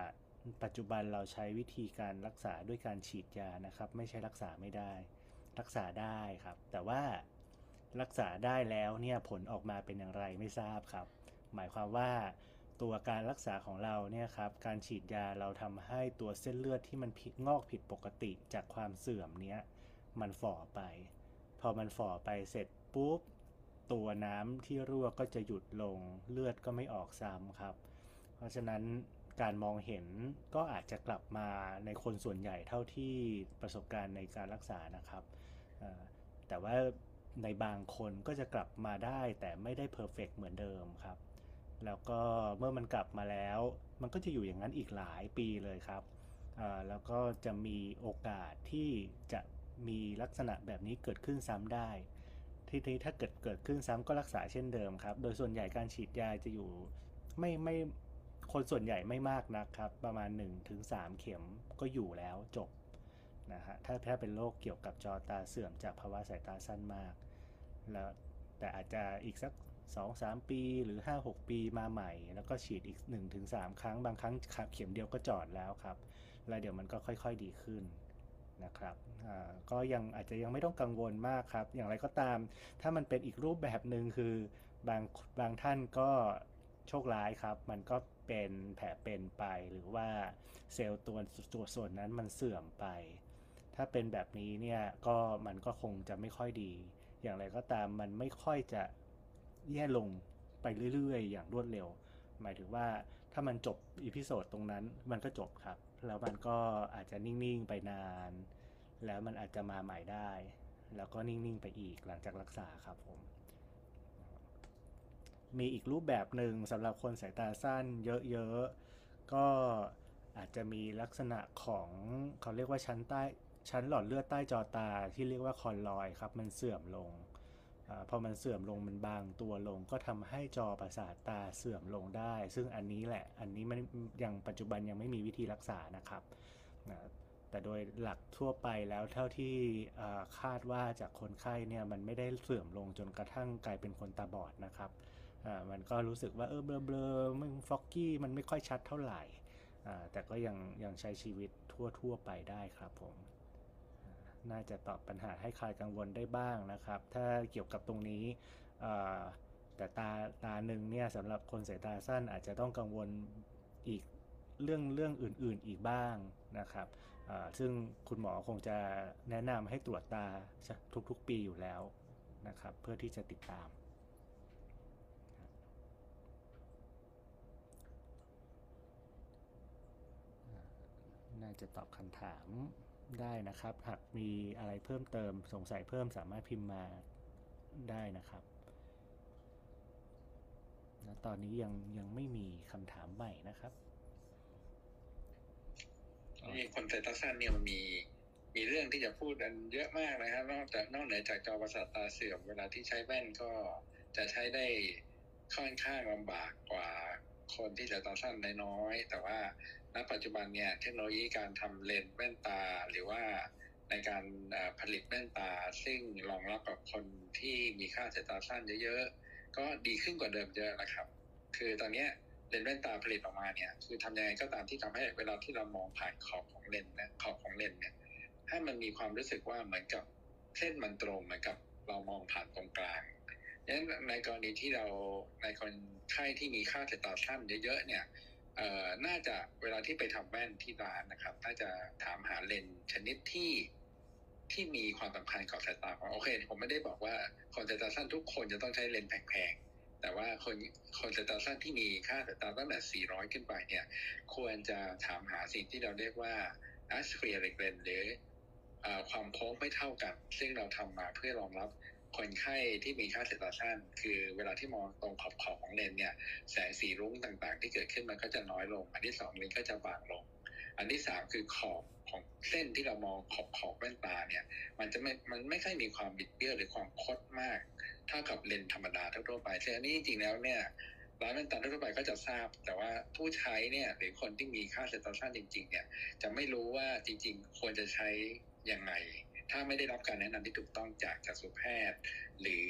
ปัจจุบันเราใช้วิธีการรักษาด้วยการฉีดยานะครับ ไม่ใช่รักษาไม่ได้ รักษาได้ครับ แต่ว่า รักษาได้แล้วเนี่ยผลออกมาเป็นอย่างไรไม่ทราบครับ หมายความว่าตัวการรักษาของเราเนี่ยครับการฉีดยาเราทำให้ตัวเส้นเลือดที่มันผิดงอกผิดปกติจากความเสื่อมเนี้ยมันฝ่อไป พอมันฝ่อไปเสร็จปุ๊บตัวน้ำที่รั่วก็จะหยุดลงเลือดก็ไม่ออกซ้ำครับ เพราะฉะนั้นการมองเห็นก็อาจจะกลับมาในคนส่วนใหญ่เท่าที่ประสบการณ์ในการรักษานะครับ แต่ว่า ในบางคนก็จะกลับมาได้แต่ไม่ได้เพอร์เฟกเหมือนเดิมครับ แล้วก็เมื่อมันกลับมาแล้ว มันก็จะอยู่อย่างนั้นอีกหลายปีเลยครับ แล้วก็จะมีโอกาสที่จะมีลักษณะแบบนี้เกิดขึ้นซ้ำได้ ทีนี้ถ้าเกิดเกิดขึ้นซ้ำก็รักษาเช่นเดิมครับ โดยส่วนใหญ่การฉีดยาจะอยู่ไม่ไม่คนส่วนใหญ่ไม่มากนะครับ ประมาณ 1-3 เข็มก็อยู่แล้วจบนะฮะถ้าถ้าเป็นโรคเกี่ยวกับจอตาเสื่อมจากภาวะสายตาสั้นมาก แล้วแต่อาจจะอีกสัก 2-3 ปีหรือ 5-6 ปีมาใหม่ แล้วก็ฉีดอีก 1-3 ครั้ง บางครั้งเข็มเดียวก็จอดแล้วครับ แล้วเดี๋ยวมันก็ค่อยๆดีขึ้นนะครับก็ยังอาจจะยังไม่ต้องกังวลมากครับ อย่างไรก็ตาม ถ้ามันเป็นอีกรูปแบบหนึ่งคือบางบางท่านก็โชคร้ายครับ มันก็เป็นแผลเป็นไป หรือว่าเซลล์ตัวตัวส่วนนั้นมันเสื่อมไป ถ้าเป็นแบบนี้เนี่ยก็มันก็คงจะไม่ค่อยดี อย่างไรก็ตามมันไม่ค่อยจะแย่ลงไปเรื่อยๆ อย่างรวดเร็ว หมายถึงว่าถ้ามันจบ episode ตรงนั้นมันก็จบครับ แล้วมันก็อาจจะนิ่งๆไปนาน แล้วมันอาจจะมาใหม่ได้ แล้วก็นิ่งๆไปอีกหลังจากรักษาครับผม มีอีกรูปแบบหนึ่งสำหรับคนสายตาสั้นเยอะๆ ก็อาจจะมีลักษณะของเขาเรียกว่าชั้นใต้ ชั้นหลอดเลือดใต้จอตาที่เรียกว่าคอนลอยครับมันเสื่อมลงอพอมันเสื่อมลงมันบางตัวลง ก็ทำให้จอประสาทตาเสื่อมลงได้ ซึ่งอันนี้แหละอันนี้มันยังปัจจุบันยังไม่มีวิธีรักษานะครับแต่โดยหลักทั่วไปแล้วเท่าที่คาดว่าจากคนไข้เนี่ยมันไม่ได้เสื่อมลงจนกระทั่งกลายเป็นคนตาบอดนะครับมันก็รู้สึกว่าเออเบลอเบลอมันฟอกกี้มันไม่ค่อยชัดเท่าไหร่แต่ก็ยังยังใช้ชีวิตทั่วทั่วไปได้ครับผม น่าจะตอบปัญหาให้คลายกังวลได้บ้างนะครับ ถ้าเกี่ยวกับตรงนี้แต่ตาตาหนึ่งเนี่ยสำหรับคนสายตาสั้นอาจจะต้องกังวลอีกเรื่องเรื่องอื่นๆอีกบ้างนะครับซึ่งคุณหมอคงจะแนะนำให้ตรวจตาทุกๆปีอยู่แล้วนะครับ เพื่อที่จะติดตาม น่าจะตอบคำถาม ได้นะครับ หากมีอะไรเพิ่มเติมสงสัยเพิ่มสามารถพิมพ์มาได้นะครับและตอนนี้ยังยังไม่มีคำถามใหม่นะครับนี่คนไซตัสั้นเนี่ยมีมีเรื่องที่จะพูดกันเยอะมากนะครับ นอกจากนอกเหนือจากจอประสาทตาเสื่อมเวลาที่ใช้แว่นก็จะใช้ได้ค่อนข้างลำบากกว่าคนที่จะตาสั้นน้อยแต่ว่า ณปัจจุบันเนี่ยเทคโนโลยีการทำเลนส์แว่นตา หรือว่าในการผลิตแว่นตา ซึ่งรองรับกับคนที่มีค่าสายตาสั้นเยอะๆ ก็ดีขึ้นกว่าเดิมเยอะนะครับ คือตอนนี้เลนส์แว่นตาผลิตออกมาเนี่ยคือทำยังไงก็ตามที่ทำให้เวลาที่เรามองผ่านขอบของเลนส์นะขอบของเลนส์เนี่ยให้มันมีความรู้สึกว่าเหมือนกับเส้นมันตรงเหมือนกับเรามองผ่านตรงกลางดังนั้นในกรณีที่เราในคนไข้ที่มีค่าสายตาสั้นเยอะๆเนี่ย เอ่อน่าจะเวลาที่ไปทำแว่นที่ร้านนะครับ น่าจะถามหาเลนชนิดที่ที่มีความสำคัญกับสายตาของโอเค ผมไม่ได้บอกว่าคนสายตาสั้นทุกคนจะต้องใช้เลนแพงๆ แต่ว่าคนคนสายตาสั้นที่มีค่าสายตาตั้งแต่ 400 ขึ้นไปเนี่ย ควรจะถามหาสิ่งที่เราเรียกว่า aspheric lens หรือความโค้งไม่เท่ากัน ซึ่งเราทำมาเพื่อรองรับ คนไข้ที่มีค่าสายตาสั้น คือเวลาที่มองตรงขอบขอบของเลนเนี่ยแสงสีรุ้งต่างๆ ที่เกิดขึ้นมันก็จะน้อยลง อันที่สองเลนก็จะบางลง อันที่สามคือขอบของเส้นที่เรามองขอบขอบแว่นตาเนี่ย มันจะไม่มันไม่ค่อยมีความบิดเบี้ยวหรือความคดมากเท่ากับเลนธรรมดาทั่วไปซึ่อันนี้จริงๆแล้วเนี่ยร้านแว่นตาทั่วไปก็จะทราบ แต่ว่าผู้ใช้เนี่ยหรือคนที่มีค่าเซตชันจริง ๆ เนี่ยจะไม่รู้ว่าจริง ๆ ควรจะใช้ยังไง ถ้าไม่ได้รับการแนะนำที่ถูกต้องจากจักษุแพทย์ หรือ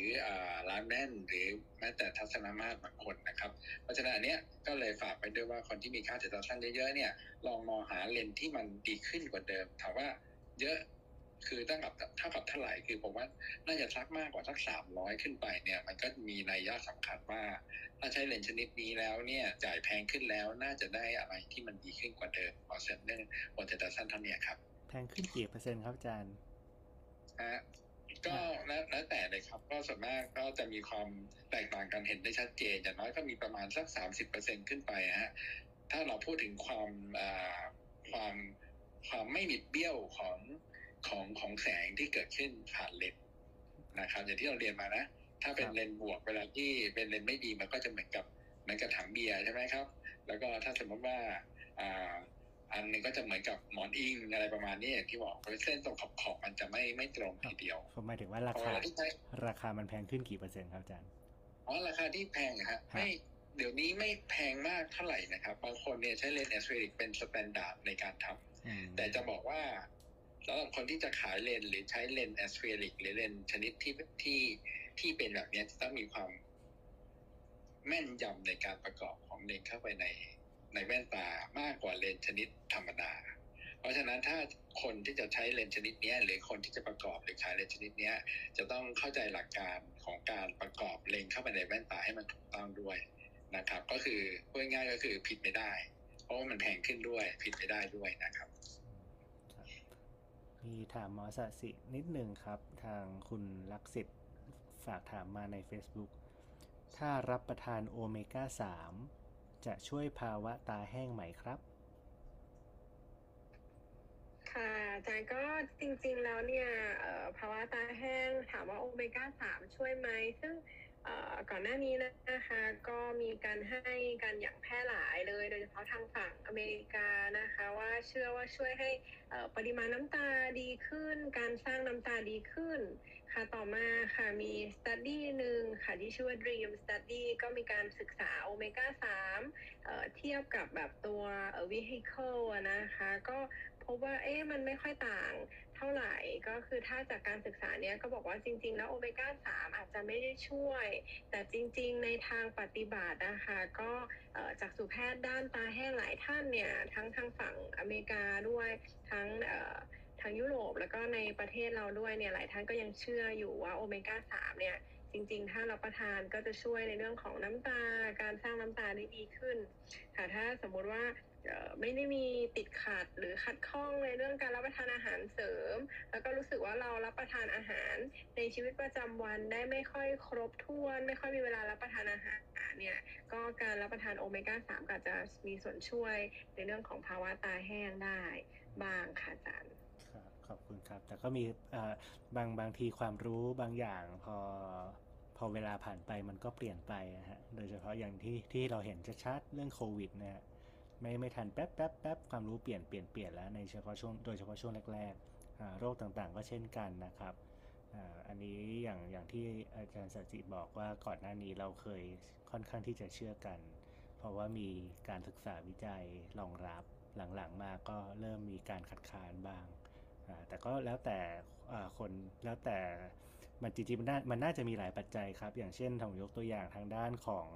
ร้านแว่นหรือแม้แต่ทัศนมาตรบางคนนะครับ เพราะฉะนั้นอันเนี้ยก็เลยฝากไปด้วยว่าคนที่มีค่าเซตชันเยอะๆเนี่ยลองมองหาเลนที่มันดีขึ้นกว่าเดิมถามว่าเยอะคือตั้งกับเท่ากับเท่าไหร่คือผมว่าน่าจะสักมากกว่าสักสามร้อยขึ้นไปเนี่ยมันก็มีนัยยะสำคัญว่า ถ้าใช้เลนส์ชนิดนี้แล้วเนี่ยจ่ายแพงขึ้นแล้วน่าจะได้อะไรที่มันดีขึ้นกว่าเดิมเพราะฉะนั้นเรื่องโอเทตัสันเท่านี้ครับแพงขึ้นกี่เปอร์เซ็นต์ครับอาจารย์ ฮะก็แล้วแล้วแต่เลยครับ ก็ส่วนมากก็จะมีความแตกต่างกันเห็นได้ชัดเจนอย่างน้อยก็มีประมาณสักสามสิบเปอร์เซ็นขึ้นไปฮะถ้าเราพูดถึงความความความไม่บิดเบี้ยวของของของแสงที่เกิดขึ้นผ่านเลนนะครับอย่างที่เราเรียนมานะ ถ้าเป็นเลนบวกเวลาที่เป็นเลนไม่ดีมันก็จะเหมือนกับเหมือนกับถังเบียร์ใช่ไหมครับ แล้วก็ถ้าสมมติว่า อ่าอันนึงก็จะเหมือนกับหมอนอิงอะไรประมาณนี้อย่างที่บอกเส้นตรงขอบขอบมันจะไม่ไม่ตรงทีเดียวผมหมายถึงว่าราคาราคามันแพงขึ้นกี่เปอร์เซ็นต์ครับอาจารย์อ๋อราคาที่แพงฮะไม่เดี๋ยวนี้ไม่แพงมากเท่าไหร่นะครับ บางคนเนี่ยใช้เลนส์ aspheric เป็น standard ในการทำแต่จะบอกว่าสำหรับคนที่จะขายเลนส์หรือใช้เลนส์ aspheric หรือเลนส์ชนิดที่ที่ที่เป็นแบบนี้จะต้องมีความแม่นยำในการประกอบของเลนเข้าไปใน ในแว่นตามากกว่าเลนชนิดธรรมดา เพราะฉะนั้นถ้าคนที่จะใช้เลนชนิดนี้หรือคนที่จะประกอบหรือขายเลนชนิดนี้จะต้องเข้าใจหลักการของการประกอบเลนเข้าไปในแว่นตาให้มันถูกต้องด้วยนะครับ ก็คือพูดง่ายก็คือผิดไม่ได้ เพราะว่ามันแพงขึ้นด้วยผิดไม่ได้ด้วยนะครับมีถามหมอสสินิดหนึ่งครับ ทางคุณลักษิตฝากถามมาใน Facebook ถ้ารับประทานโอเมก้า 3 จะช่วยภาวะตาแห้งไหมครับ ค่ะอาจารย์ก็จริงๆแล้วเนี่ยภาวะตาแห้งถามว่าโอเมก้า3ช่วยไหมซึ่ง ก่อนหน้านี้นะคะก็มีการให้กันอย่างแพร่หลายเลย โดยเฉพาะทางฝั่งอเมริกานะคะว่าเชื่อว่าช่วยให้ปริมาณน้ำตาดีขึ้น การสร้างน้ำตาดีขึ้น ค่ะต่อมาค่ะมีสตัดดี้หนึ่งค่ะที่ชื่อว่า Dream Study ก็มีการศึกษาโอเมก้า3เทียบกับแบบตัว vehicle นะคะก็พบว่าเอ๊ะมันไม่ค่อยต่าง เท่าไหร่ก็คือถ้าจากการศึกษาเนี้ยก็บอกว่าจริง ๆ แล้วโอเมก้า3อาจจะไม่ได้ช่วย แต่จริง ๆ ในทางปฏิบัตินะคะก็จากสุแพทย์ด้านตาแห้งหลายท่านเนี่ยทั้งทางฝั่งอเมริกาด้วยทั้งทางยุโรปแล้วก็ในประเทศเราด้วยเนี่ยหลายท่านก็ยังเชื่ออยู่ว่าโอเมก้า3เนี่ยจริงๆ ถ้ารับประทานก็จะช่วยในเรื่องของน้ำตา การสร้างน้ำตาได้ดีขึ้นค่ะถ้าสมมุติว่า ไม่ได้มีติดขัดหรือขัดข้องในเรื่องการรับประทานอาหารเสริม แล้วก็รู้สึกว่าเรารับประทานอาหารในชีวิตประจำวันได้ไม่ค่อยครบถ้วน ไม่ค่อยมีเวลารับประทานอาหารเนี่ยก็การรับประทานโอเมก้า3ก็จะมีส่วนช่วยในเรื่องของภาวะตาแห้งได้บ้างค่ะอาจารย์ครับขอบคุณครับ แต่ก็มีบางบางทีความรู้บางอย่างพอพอเวลาผ่านไปมันก็เปลี่ยนไปนะฮะ โดยเฉพาะอย่างที่ที่เราเห็นชัดๆเรื่องโควิดนี่ย ไม่ไม่ทันแป๊บแป๊บแป๊บความรู้เปลี่ยนเปลี่ยนเปลี่ยนแล้วในเฉพาะช่วงโดยเฉพาะช่วงแรกๆโรคต่างๆ ก็เช่นกันนะครับอันนี้อย่างอย่างที่อาจารย์สัจจิบอกว่าก่อนหน้านี้เราเคยค่อนข้างที่จะเชื่อกัน เพราะว่ามีการศึกษาวิจัยรองรับหลังๆมาก็เริ่มมีการคัดค้านบ้าง แต่ก็แล้วแต่คนแล้วแต่มันจริงๆมันน่ามันน่าจะมีหลายปัจจัยครับ อย่างเช่นทำยกตัวอย่างทางด้านของ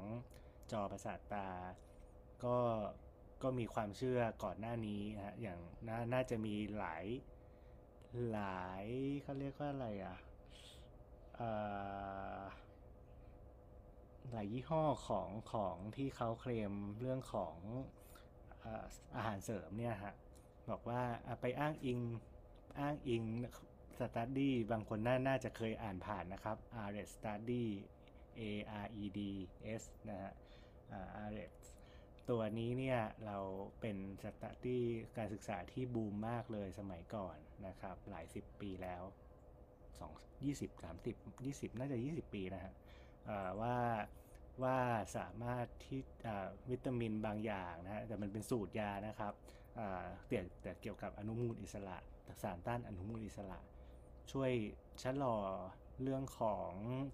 จอประสาทตา ก็ ก็มีความเชื่อก่อนหน้านี้ฮะอย่างน่าน่าจะมีหลายหลายเขาเรียกว่าอะไรอะหลายยี่ห้อของของที่เขาเคลมเรื่องของอาหารเสริมเนี่ยฮะบอกว่าไปอ้างอิงอ้างอิงสตัดดี้บางคนน่าน่าจะเคยอ่านผ่านนะครับ r e d Study A R E D S นะฮะ r e d ตัวนี้เนี่ยเราเป็นสตดี้การศึกษาที่บูมมากเลยสมัยก่อนนะครับ หลายสิบปีแล้วสองยี่สิบสามสิบยี่สิบน่าจะยี่สิบปีนะฮะว่าว่าสามารถที่วิตามินบางอย่างนะฮะแต่มันเป็นสูตรยานะครับเกี่แต่เกี่ยวกับอนุมูลอิสระสารต้านอนุมูลอิสระ ช่วยชะลอเรื่องของ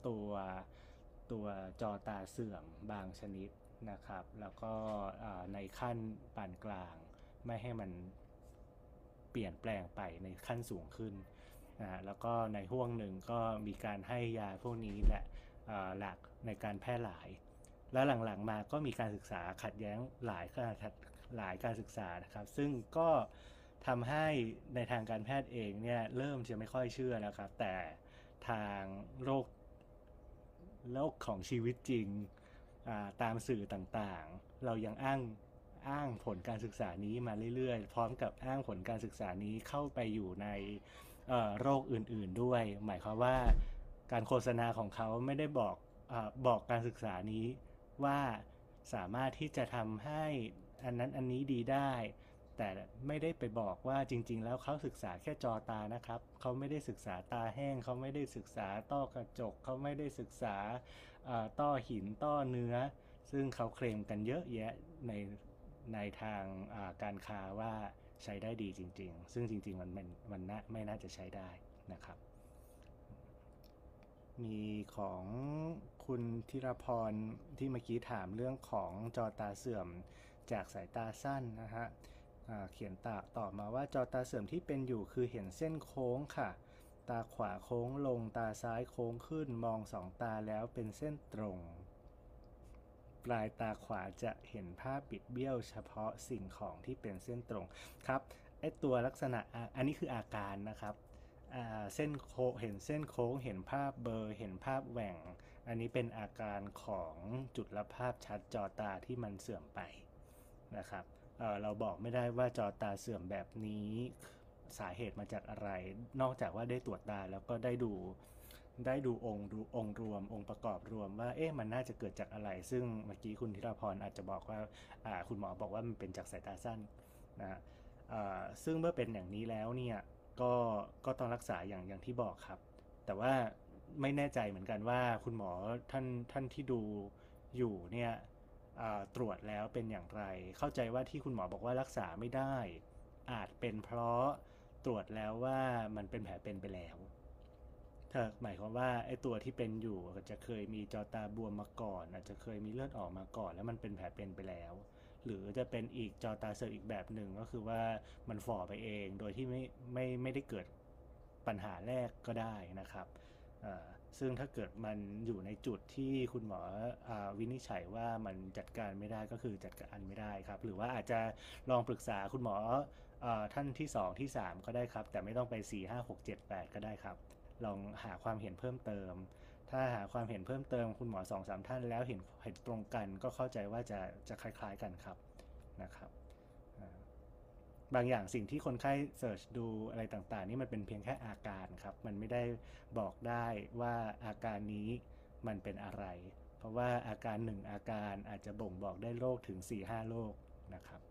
ตัวตัวจอตาเสื่อมบางชนิด นะครับ แล้วก็ในขั้นปานกลาง ไม่ให้มันเปลี่ยนแปลงไปในขั้นสูงขึ้นนะฮะแล้วก็ในห่วงหนึ่งก็มีการให้ยาพวกนี้แหละหลักในการแพร่หลาย แล้วหลังๆมาก็มีการศึกษาขัดแย้งหลายการหลายการศึกษานะครับ ซึ่งก็ทำให้ในทางการแพทย์เองเนี่ยเริ่มจะไม่ค่อยเชื่อแล้วครับ แต่ทางโรคโลกของชีวิตจริง ตามสื่อต่างๆ เรายังอ้างอ้างผลการศึกษานี้มาเรื่อยๆ พร้อมกับอ้างผลการศึกษานี้เข้าไปอยู่ในโรคอื่นๆด้วย หมายความว่าการโฆษณาของเขาไม่ได้บอกอบอกการศึกษานี้ว่าสามารถที่จะทำให้อันนั้นอันนี้ดีได้ แต่ไม่ได้ไปบอกว่าจริง ๆ แล้วเขาศึกษาแค่จอตานะครับ เขาไม่ได้ศึกษาตาแห้ง เขาไม่ได้ศึกษาต้อกระจก เขาไม่ได้ศึกษา ต้อหินต้อเนื้อ ซึ่งเขาเคลมกันเยอะแยะในในทางการค้าว่าใช้ได้ดีจริง ๆ ซึ่งจริง ๆ มันมันมันน่าไม่น่าจะใช้ได้นะครับ มีของคุณธีรพรที่เมื่อกี้ถามเรื่องของจอตาเสื่อมจากสายตาสั้นนะฮะเขียนตาตอบมาว่าจอตาเสื่อมที่เป็นอยู่คือเห็นเส้นโค้งค่ะ ตาขวาโค้งลงตาซ้ายโค้งขึ้นมองสองตาแล้วเป็นเส้นตรง ปลายตาขวาจะเห็นภาพบิดเบี้ยวเฉพาะสิ่งของที่เป็นเส้นตรงครับไอตัวลักษณะอันนี้คืออาการนะครับเส้นโคเห็นเส้นโค้งเห็นภาพเบลอร์เห็นภาพแหว่ง อันนี้เป็นอาการของจุดรับภาพชัดจอตาที่มันเสื่อมไปนะครับเเราบอกไม่ได้ว่าจอตาเสื่อมแบบนี้ สาเหตุมาจากอะไร นอกจากว่าได้ตรวจตาแล้วก็ได้ดูได้ดูองค์ดูองค์รวม องค์ประกอบรวมว่าเอ๊ะมันน่าจะเกิดจากอะไร ซึ่งเมื่อกี้คุณธีรพรอาจจะบอกว่าอ่าคุณหมอบอกว่ามันเป็นจากสายตาสั้นนะฮะอ่าซึ่งเมื่อเป็นอย่างนี้แล้วเนี่ยก็ก็ต้องรักษาอย่างอย่างที่บอกครับ แต่ว่าไม่แน่ใจเหมือนกันว่าคุณหมอท่านท่านที่ดูอยู่เนี่ยตรวจแล้วเป็นอย่างไร เข้าใจว่าที่คุณหมอบอกว่ารักษาไม่ได้ อาจเป็นเพราะ ตรวจแล้วว่ามันเป็นแผลเป็นไปแล้วถ้าหมายความว่าไอ้ตัวที่เป็นอยู่อาจจะเคยมีจอตาบวมมาก่อน อาจจะเคยมีเลือดออกมาก่อน แล้วมันเป็นแผลเป็นไปแล้ว หรือจะเป็นอีกจอตาเสื่อมอีกแบบหนึ่งก็คือว่ามันฝ่อไปเอง โดยที่ไม่ไม่ไม่ได้เกิดปัญหาแรกก็ได้นะครับซึ่งถ้าเกิดมันอยู่ในจุดที่คุณหมออวินิจฉัยว่ามันจัดการไม่ได้ก็คือจัดการไม่ได้ครับ หรือว่าอาจจะลองปรึกษาคุณหมอ ท่านที่ 2 ที่ 3 ก็ได้ครับ แต่ไม่ต้องไป 4 5 6 7 8 ก็ได้ครับ ลองหาความเห็นเพิ่มเติม ถ้าหาความเห็นเพิ่มเติมคุณหมอสองสามท่านแล้วเห็นเห็นตรงกันก็เข้าใจว่าจะจะคล้าย ๆกันครับนะครับบางอย่างสิ่งที่คนไข้เสิร์ชดูอะไรต่างๆ นี่มันเป็นเพียงแค่อาการครับ มันไม่ได้บอกได้ว่าอาการนี้มันเป็นอะไร เพราะว่าอาการหนึ่งอาการอาจจะบ่งบอกได้โรคถึง 4-5โรคนะครับ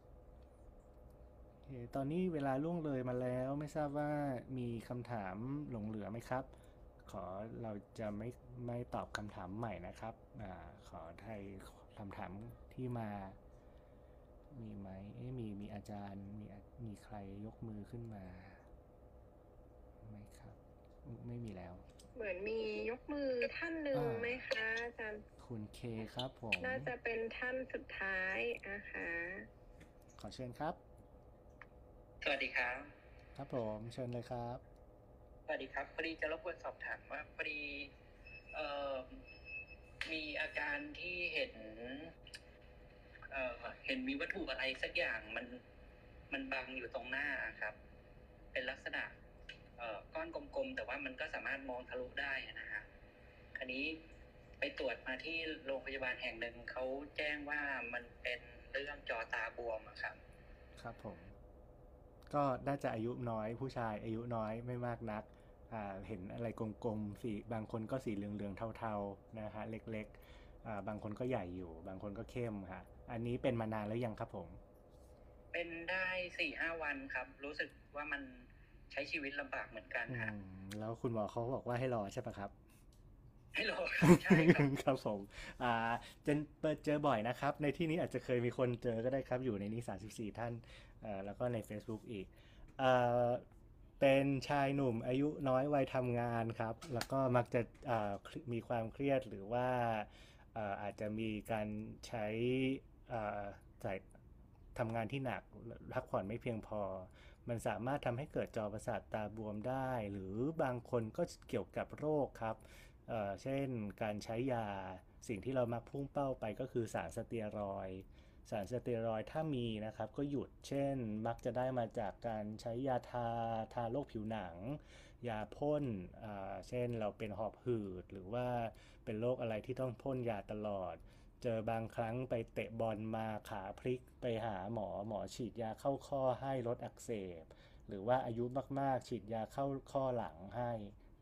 เคตอนนี้เวลาล่วงเลยมาแล้วไม่ทราบว่ามีคำถามหลงเหลือไหมครับ ขอเราจะไม่ไม่ตอบคำถามใหม่นะครับอาขอไทยคำถามที่มา มีไหมเอ๊ะมีมีอาจารย์มีอามีใครยกมือขึ้นมาไหมครับอืมไม่มีแล้ว เหมือนมียกมือท่านหนึ่งอ่าไหมคะอาจารย์คุณเคครับผม น่าจะเป็นท่านสุดท้ายนะคะขอเชิญครับ สวัสดีครับ ครับผมเชิญเลยครับ สวัสดีครับพอดีจะรบกวนสอบถามว่าพอดีเอ่อมีอาการที่เห็น เอ่อเห็นมีวัตถุอะไรสักอย่างมันมันบังอยู่ตรงหน้าครับ เป็นลักษณะ เอ่อก้อนกลมๆ แต่ว่ามันก็สามารถมองทะลุได้นะฮะคันนี้ไปตรวจมาที่โรงพยาบาลแห่งหนึ่งเขาแจ้งว่ามันเป็นเรื่องจอตาบวมอะครับ ครับผม ก็น่าจะอายุน้อยผู้ชายอายุน้อยไม่มากนักอ่าเห็นอะไรกลมๆสีบางคนก็สีเหลืองๆเทาๆนะฮะเล็กๆอ่าบางคนก็ใหญ่อยู่ บางคนก็เข้มค่ะ อันนี้เป็นมานานแล้วยังครับผม เป็นได้สี่ห้าวันครับ รู้สึกว่ามันใช้ชีวิตลำบากเหมือนกันอืฮะมแล้วคุณหมอเขาบอกว่าให้รอใช่ปะครับ ให้รอครับใช่ครับครับผมอ่าเจนเปิดเจอบ่อยนะครับ ในที่นี้อาจจะเคยมีคนเจอก็ได้ครับ อยู่ในนี้ 34 ท่านเอ่อแล้วก็ใน Facebook อีกเอ่อเป็นชายหนุ่มอายุน้อยวัยทำงานครับ แล้วก็มักจะอ่ามีความเครียดหรือว่าเอ่ออาจจะมีการใช้เอ่อใส่ทำงานที่หนักพักผ่อนไม่เพียงพอ มันสามารถทำให้เกิดจอประสาทตาบวมได้ หรือบางคนก็เกี่ยวกับโรคครับ เช่นการใช้ยาสิ่งที่เรามักพุ่งเป้าไปก็คือสารสเตียรอยด์สารสเตียรอยด์ถ้ามีนะครับก็หยุดเช่น มักจะได้มาจากการใช้ยาทาทาโรคผิวหนัง ยาพ่นเช่นเราเป็นหอบหืด หรือว่าเป็นโรคอะไรที่ต้องพ่นยาตลอด เจอบางครั้งไปเตะบอลมาขาพลิกไปหาหมอหมอฉีดยาเข้าข้อให้ลดอักเสบ หรือว่าอายุมากๆ ฉีดยาเข้าข้อหลังให้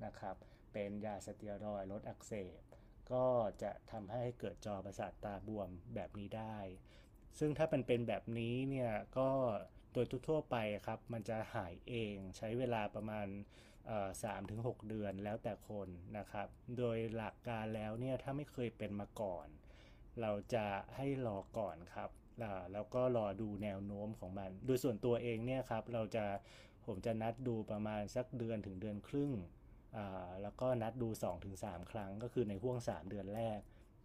นะครับ เป็นยาสเตียรอยลดอักเสบ ก็จะทำให้เกิดจอประสาทตาบวมแบบนี้ได้ ซึ่งถ้าเป็นเป็นแบบนี้เนี่ยก็โดยทั่วไปครับ มันจะหายเองใช้เวลาประมาณสามถึงหกเดือนแล้วแต่คนนะครับ โดยหลักการแล้วเนี่ยถ้าไม่เคยเป็นมาก่อน เราจะให้รอก่อนครับแล้วก็รอดูแนวโน้มของมัน โดยส่วนตัวเองเนี่ยครับ เราจะผมจะนัดดูประมาณสักเดือนถึงเดือนครึ่ง แล้วก็นัดดู 2-3 ครั้งก็คือในห่วง 3 เดือนแรก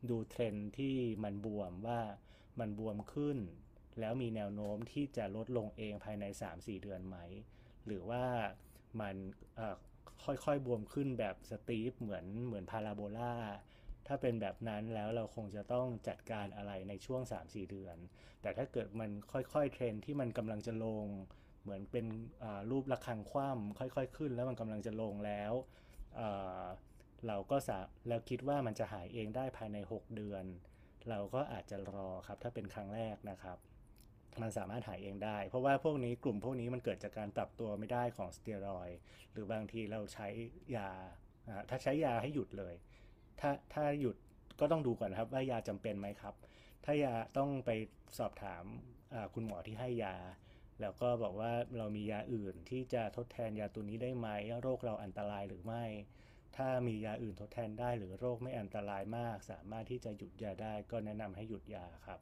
ดูเทรนที่มันบวมว่ามันบวมขึ้น แล้วมีแนวโน้มที่จะลดลงเองภายใน 3-4 เดือนไหม หรือว่ามันค่อยๆ บวมขึ้นแบบสตีฟเหมือนเหมือนพาราโบลาถ้าเป็นแบบนั้นแล้วเราคงจะต้องจัดการอะไรในช่วง 3-4 เดือน แต่ถ้าเกิดมันค่อยๆ เทรนที่มันกำลังจะลง เหมือนเป็นรูประฆังคว่ำค่อยๆ ขึ้น แล้วมันกำลังจะลงแล้วเเราก็สาแล้วคิดว่ามันจะหายเองได้ภายใน 6 เดือน เราก็อาจจะรอครับถ้าเป็นครั้งแรกนะครับ มันสามารถหายเองได้ เพราะว่าพวกนี้กลุ่มพวกนี้มันเกิดจากการปรับตัวไม่ได้ของสเตียรอยหรือบางทีเราใช้ยาถ้าใช้ยาให้หยุดเลย ถ้าถ้าหยุดก็ต้องดูก่อนครับว่ายาจำเป็นไหมครับ ถ้ายาต้องไปสอบถามคุณหมอที่ให้ยา แล้วก็บอกว่าเรามียาอื่นที่จะทดแทนยาตัวนี้ได้ไหมโรคเราอันตรายหรือไม่ ถ้ามียาอื่นทดแทนได้หรือโรคไม่อันตรายมาก สามารถที่จะหยุดยาได้ก็แนะนำให้หยุดยาครับ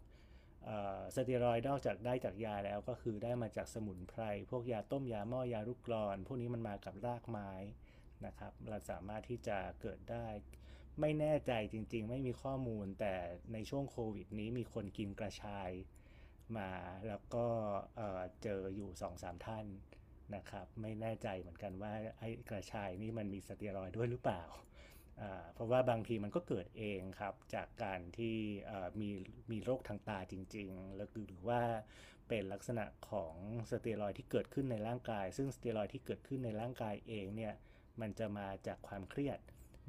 สเตียรอยด์นอกจากได้จากยาแล้วก็คือได้มาจากสมุนไพร พวกยาต้มยาหม้อยาลูกกรอน พวกนี้มันมากับรากไม้นะครับเราสามารถที่จะเกิดได้ ไม่แน่ใจจริงๆ ไม่มีข้อมูลแต่ในช่วงโควิดนี้มีคนกินกระชาย มาแล้วก็เจออยู่สองสามท่านนะครับ ไม่แน่ใจเหมือนกันว่าไอ้กระชายนี่มันมีสเตียรอยด์ด้วยหรือเปล่า เพราะว่าบางทีมันก็เกิดเองครับ จากการที่มีมีโรคทางตาจริง ๆ แล้วหรือว่าเป็นลักษณะของสเตียรอยที่เกิดขึ้นในร่างกาย ซึ่งสเตียรอยที่เกิดขึ้นในร่างกายเองเนี่ยมันจะมาจากความเครียด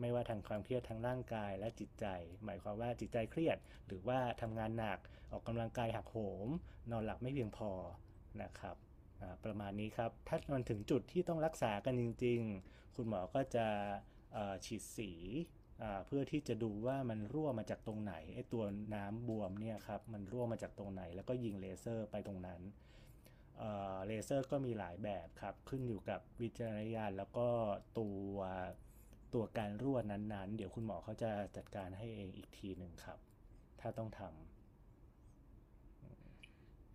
ไม่ว่าทางความเครียดทางร่างกายและจิตใจ หมายความว่าจิตใจเครียด หรือว่าทำงานหนัก ออกกำลังกายหักโหม นอนหลับไม่เพียงพอนะครับประมาณนี้ครับ ถ้ามันถึงจุดที่ต้องรักษากันจริง ๆ คุณหมอก็จะฉีดสีเพื่อที่จะดูว่ามันรั่วมาจากตรงไหนไอ้ตัวน้ำบวมเนี่ยครับมันรั่วมาจากตรงไหน แล้วก็ยิงเลเซอร์ไปตรงนั้นเลเซอร์ก็มีหลายแบบครับ ขึ้นอยู่กับวิจารณญาณแล้วก็ตัวตัวการรั่วนั้นๆ เดี๋ยวคุณหมอเขาจะจัดการให้เองอีกทีหนึ่งครับ ถ้าต้องท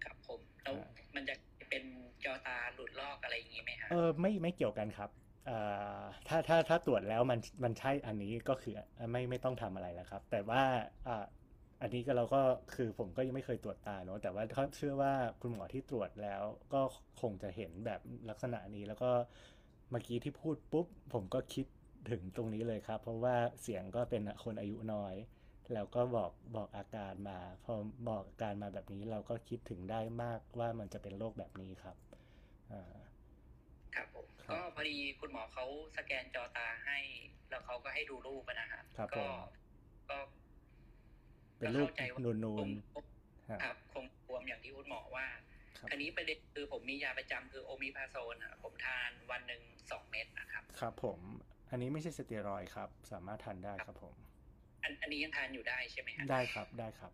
ครับผม แล้วอ่ามันจะเป็นจอตาหลุดลอกอะไรอย่างงี้ไหมฮะำเออไม่ไม่เกี่ยวกันครับเอ่อถ้าถ้าถ้าตรวจแล้วมันมันใช่อันนี้ก็คือไม่ไม่ต้องทำอะไรแล้วครับ แต่ว่าอ่าอันนี้ก็เราก็คือผมก็ยังไม่เคยตรวจตาเนอะแต่ว่าเขาเชื่อว่าคุณหมอที่ตรวจแล้ว ก็คงจะเห็นแบบลักษณะนี้แล้วก็เมื่อกี้ที่พูดปุ๊บผมก็คิดถึงตรงนี้เลยครับ เพราะว่าเสียงก็เป็นคนอายุน้อย แล้วก็บอกบอกอาการมา พอบอกอาการมาแบบนี้เราก็คิดถึงได้มากว่ามันจะเป็นโรคแบบนี้ครับอ่าครับผมครับก็พอดีคุณหมอเขาสแกนจอตาให้ แล้วเขาก็ให้ดูรูปอะนะฮะครับผก็มก็เป็นรูปข้าใจว่านูนคงๆฮะครับคงบวมอย่างที่คุณหมอว่าครับคันนี้ประเด็นคือผมมียาประจำคือโอมิพาโซนอะผมทานวันหนึ่งสองเม็ดนะครับ ครับผม อันนี้ไม่ใช่สเตียรอยด์ครับ สามารถทานได้ครับผม อันอันนี้ยังทานอยู่ได้ใช่ไหมฮะได้ครับได้ครับ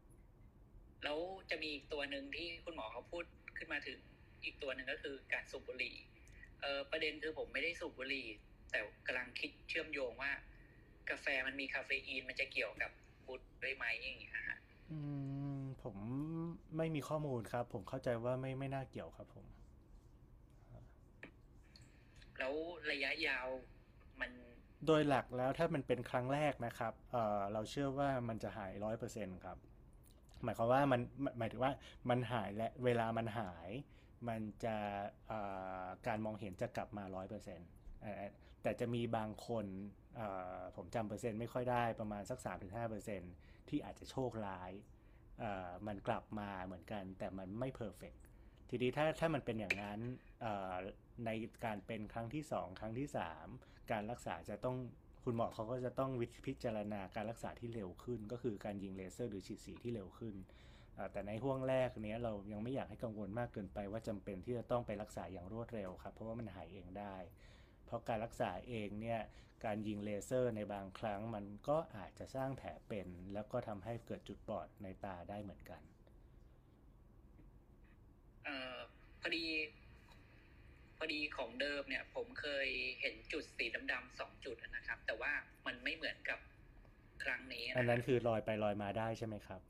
แล้วจะมีอีกตัวหนึ่งที่คุณหมอเขาพูดขึ้นมาถึงอีกตัวหนึ่งก็คือการสูบบุหรี่เออประเด็นคือผมไม่ได้สูบบุหรี่ แต่กำลังคิดเชื่อมโยงว่า กาแฟมันมีคาเฟอีนมันจะเกี่ยวกับบุหรี่ด้วยไหมอย่างเงี้ยฮะอืมผมไม่มีข้อมูลครับ ผมเข้าใจว่าไม่ไม่น่าเกี่ยวครับผม แล้วระยะยาวมัน โดยหลักแล้วถ้ามันเป็นครั้งแรกนะครับเเราเชื่อว่ามันจะหายร้อยเปอร์เซ็นครับ หมายความว่ามันหมายถึงว่ามันหายและเวลามันหาย มันจะการมองเห็นจะกลับมาร้อยเปอร์เซ็นต์แต่จะมีบางคนผมจำเปอร์เซ็นต์ไม่ค่อยได้ประมาณสัก 3-5%ที่อาจจะโชคร้ายมันกลับมาเหมือนกัน แต่มันไม่เพอร์เฟกทีนี้ถ้าถ้ามันเป็นอย่างนั้นในการเป็นครั้งที่ 2 ครั้งที่ 3 การรักษาจะต้องคุณหมอเขาก็จะต้องวิพิจารณาการรักษาที่เร็วขึ้น ก็คือการยิงเลเซอร์หรือฉีดสีที่เร็วขึ้น แต่ในห่วงแรกเนี้ยเรายังไม่อยากให้กังวลมากเกินไปว่าจำเป็นที่จะต้องไปรักษาอย่างรวดเร็วครับ เพราะว่ามันหายเองได้ เพราะการรักษาเองเนี่ยการยิงเลเซอร์ในบางครั้งมันก็อาจจะสร้างแผลเป็น แล้วก็ทำให้เกิดจุดบอดในตาได้เหมือนกัน เอ่อพอดี พอดีของเดิมเนี่ย ผมเคยเห็นจุดสีดำๆสองจุดนะครับ แต่ว่ามันไม่เหมือนกับครั้งนี้ะอันนั้นคือลอยไปลอยมาได้ใช่ไหมครับ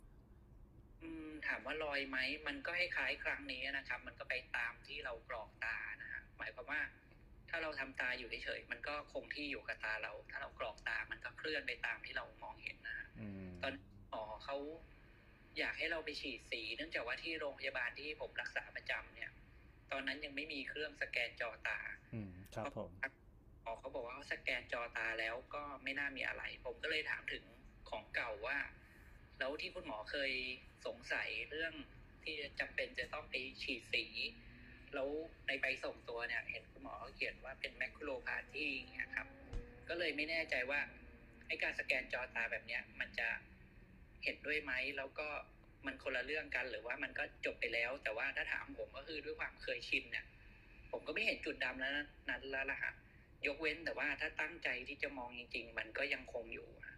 อืม ถามว่าลอยไหมมันก็คล้ายๆครั้งนี้นะครับ มันก็ไปตามที่เรากรอกตานะฮะหมายความว่าถ้าเราทำตาอยู่เฉยๆ มันก็คงที่อยู่กับตาเรา ถ้าเรากรอกตา มันก็เคลื่อนไปตามที่เรามองเห็นนะฮะอืมตอนหมอเขาอยากให้เราไปฉีดสี เนื่องจากว่าที่โรงพยาบาลที่ผมรักษาประจำเนี่ย ตอนนั้นยังไม่มีเครื่องสแกนจอตา อืม ครับผมหมอเขาบอกว่าเขาสแกนจอตาแล้วก็ไม่น่ามีอะไร ผมก็เลยถามถึงของเก่าว่า แล้วที่คุณหมอเคยสงสัยเรื่องที่จำเป็นจะต้องไปฉีดสี แล้วในใบส่งตัวเนี่ย เห็นคุณหมอเขาเขียนว่าเป็นแมคโครพาธีเนี่ยครับ ก็เลยไม่แน่ใจว่าไอการสแกนจอตาแบบเนี้ย มันจะเห็นด้วยไหมแล้วก็ มันคนละเรื่องกันหรือว่ามันก็จบไปแล้ว แต่ว่าถ้าถามผมก็คือด้วยความเคยชินเนี่ยผมก็ไม่เห็นจุดดำแล้วนั้นแล้วล่ะฮะยกเว้นแต่ว่าถ้าตั้งใจที่จะมองจริง ๆ มันก็ยังคงอยู่ฮะ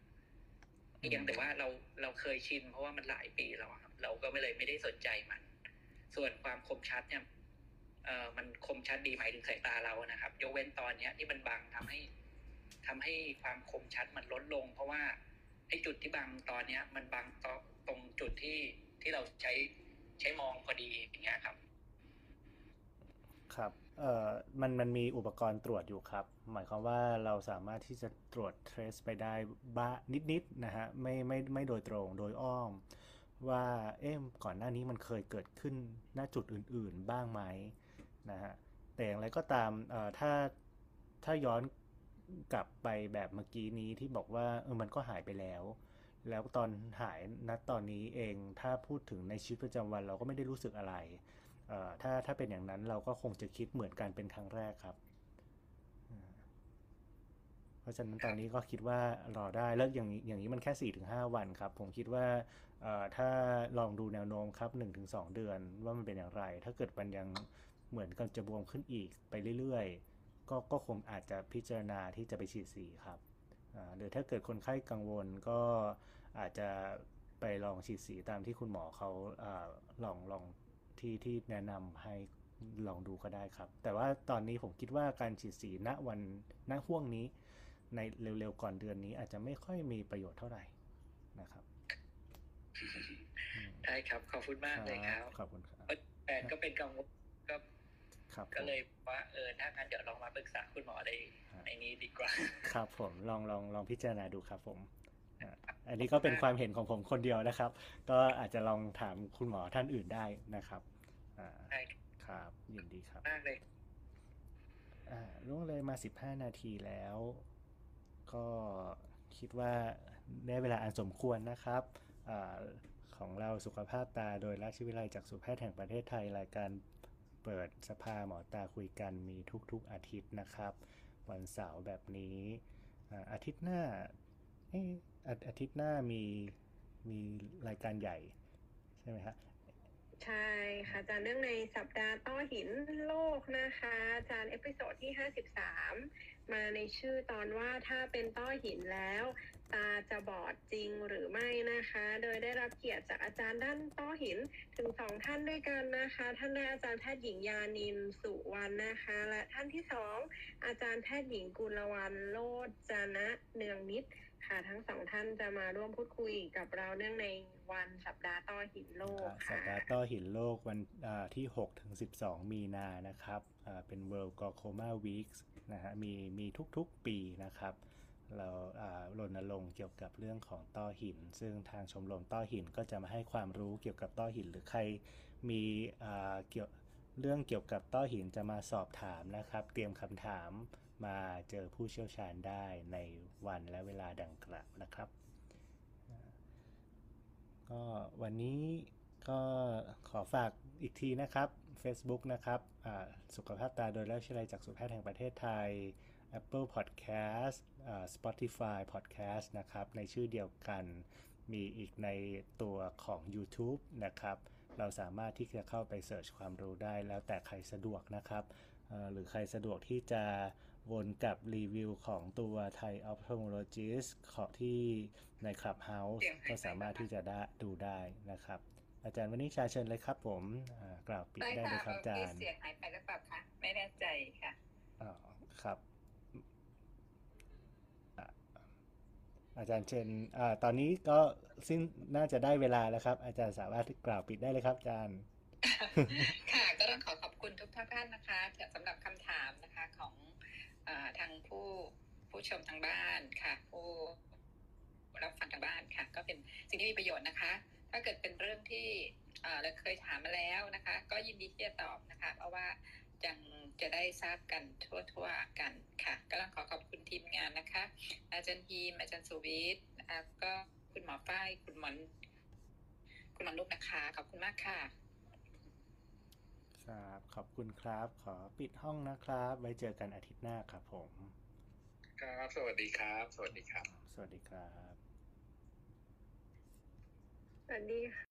เพียงแต่ว่าเราเราเคยชิน เพราะว่ามันหลายปีแล้วครับเราก็ไม่เลยไม่ได้สนใจมัน ส่วนความคมชัดเนี่ยเออมันคมชัดดีหมายถึงสายตาเรานะครับ ยกเว้นตอนเนี้ยที่มันบังทำให้ทำให้ความคมชัดมันลดลง เพราะว่าไอ้จุดที่บังตอนเนี้ย มันบังตรง ตรงจุดที่ที่เราใช้ใช้มองพอดีอย่างเงี้ยครับ ครับเอ่อมันมันมีอุปกรณ์ตรวจอยู่ครับ หมายความว่าเราสามารถที่จะตรวจ trace ไปได้บ้านิดๆนะฮะไม่ไม่ไม่โดยตรงโดยอ้อม ว่าเอ๊ะก่อนหน้านี้มันเคยเกิดขึ้นณจุดอื่น ๆ บ้างไหมนะฮะแต่อย่างไรก็ตามเอ่อถ้าถ้าย้อนกลับไปแบบเมื่อกี้นี้ที่บอกว่าเออมันก็หายไปแล้ว แล้วตอนหายณตอนนี้เองถ้าพูดถึงในชีวิตประจำวันเราก็ไม่ได้รู้สึกอะไรเออถ้าถ้าเป็นอย่างนั้นเราก็คงจะคิดเหมือนกันเป็นครั้งแรกครับ เพราะฉะนั้นตอนนี้ก็คิดว่ารอได้แล้วอย่างนี้อย่างนี้มันแค่สี่ถึงห้าวันครับ ผมคิดว่าถ้าลองดูแนวโน้มครับหนึ่งถึงสองเดือนว่ามันเป็นอย่างไร ถ้าเกิดมันยังเหมือนกันจะบวมขึ้นอีกไปเรื่อยๆ ก็ก็คงอาจจะพิจารณาที่จะไปฉีดสีครับ หรือถ้าเกิดคนไข้กังวลก็อาจจะไปลองฉีดสีตามที่คุณหมอเขาอาลองลองที่ที่แนะนำให้ลองดูก็ได้ครับ แต่ว่าตอนนี้ผมคิดว่าการฉีดสีณวันณห่วงนี้ ในเร็วๆก่อนเดือนนี้อาจจะไม่ค่อยมีประโยชน์เท่าไหร่นะครับอืมได้ครับขอบคุณมากเลยครับขอบคุณครับแฟนก็เป็นกังวลก็ครับผม ก็เลยว่าเออถ้างั้นเดี๋ยวลองมาปรึกษาคุณหมอในครับในนี้ดีกว่า ครับผมลองลองลองพิจารณาดูครับผมอะอันนี้ก็เป็นความเห็นของผมคนเดียวนะครับ ก็อาจจะลองถามคุณหมอท่านอื่นได้นะครับอ่าได้ครับยินดีครับมากเลยอ่าล่วงเลยมา15นาทีแล้ว ก็คิดว่าได้เวลาอันสมควรนะครับอาของเราสุขภาพตาโดยราชวิทยาลัยจากษุแพทย์แห่งประเทศไทย รายการ เปิดสภาหมอตาคุยกันมีทุกๆอาทิตย์นะครับ วันเสาร์แบบนี้ อาทิตย์หน้าเออาอาทิตย์หน้ามีมีรายการใหญ่ ใช่ไหมฮะใช่ค่ะอาจารย์เนื่องในสัปดาห์ต้อหินโลกนะคะอาจารย์ episode ที่ห้าสิบสาม มาในชื่อตอนว่าถ้าเป็นต้อหินแล้ว ตาจะบอดจริงหรือไม่นะคะ โดยได้รับเกียรติจากอาจารย์ด้านต้อหินถึงสองท่านด้วยกันนะคะ ท่านแรกอาจารย์แพทย์หญิงยานินสุวรรณนะคะ และท่านที่สองอาจารย์แพทย์หญิงกุลวันโลดจนะเนืองนิดค่ะทั้งสองท่านจะมาร่วมพูดคุยกับเราเนื่องในวันสัปดาห์ต้อหินโลกสัค่ะปดาห์ต้อหินโลกวันที่6ถึง12 มีนานะครับ เป็น World Glaucoma Weeks นะฮะมีมีทุกๆปีนะครับเรารณรงค์เกี่ยวกับเรื่องของต้อหิน ซึ่งทางชมรมต้อหินก็จะมาให้ความรู้เกี่ยวกับต้อหิน หรือใครมีเกี่ยวเรื่องเกี่ยวกับต้อหินจะมาสอบถามนะครับ เตรียมคำถามมาเจอผู้เชี่ยวชาญได้ในวันและเวลาดังกล่าวนะครับก็วันนี้ก็ขอฝากอีกทีนะครับ Facebook นะครับอ่าสุขภาพตาโดยราชวิทยาลัยจากสุแพทย์แห่งประเทศไทย Apple Podcast อ่า Spotify Podcast นะครับ ในชื่อเดียวกันมีอีกในตัวของ YouTube นะครับ เราสามารถที่จะเข้าไปเสิร์ชความรู้ได้แล้วแต่ใครสะดวกนะครับเอ่อหรือใครสะดวกที่จะวนกับรีวิวของตัว Thai Ophthalmologist ของที่ใน Clubhouse เสียงหายไปก็สามารถที่จะได้ดูได้นะครับ อาจารย์วันนี้ชาเชิญเลยครับ ผมอ่ากล่าวปิดได้ได้เลยคค่ะรับอาจาเมื่อกี้รย์เสียงหายไปหรือเปล่าคะไม่แน่ใจค่ะอ๋อครับอะอาจารย์เชิญอ่าตอนนี้ก็ซึ่งน่าจะได้เวลาแล้วครับ อาจารย์สามารถกล่าวปิดได้เลยครับอาจารย์ ค่ะ ก็ต้องขอขอบคุณทุกท่านนะคะสำหรับคำถามนะคะของเออทางผู้ผู้ชมทางบ้านค่ะ ผู้รับฟังทางบ้านค่ะ ก็เป็นสิ่งที่มีประโยชน์นะคะ ถ้าเกิดเป็นเรื่องที่เอ่อเราเคยถามมาแล้วนะคะ ก็ยินดีที่จะตอบนะคะ เพราะว่ายังจะได้ทราบกันทั่วๆกันค่ะก็ต้องขอขอบคุณทีมงานนะคะ อาจารย์ฮีมอาจารย์สุวิทย์แล้วก็คุณหมอฝ้ายคุณหมอนคุณหมอนุกนะคะขอบคุณมากค่ะครับขอบคุณครับ ขอปิดห้องนะครับ ไว้เจอกันอาทิตย์หน้าครับผม ครับ สวัสดีครับ สวัสดีครับ สวัสดีครับ สวัสดีค่ะ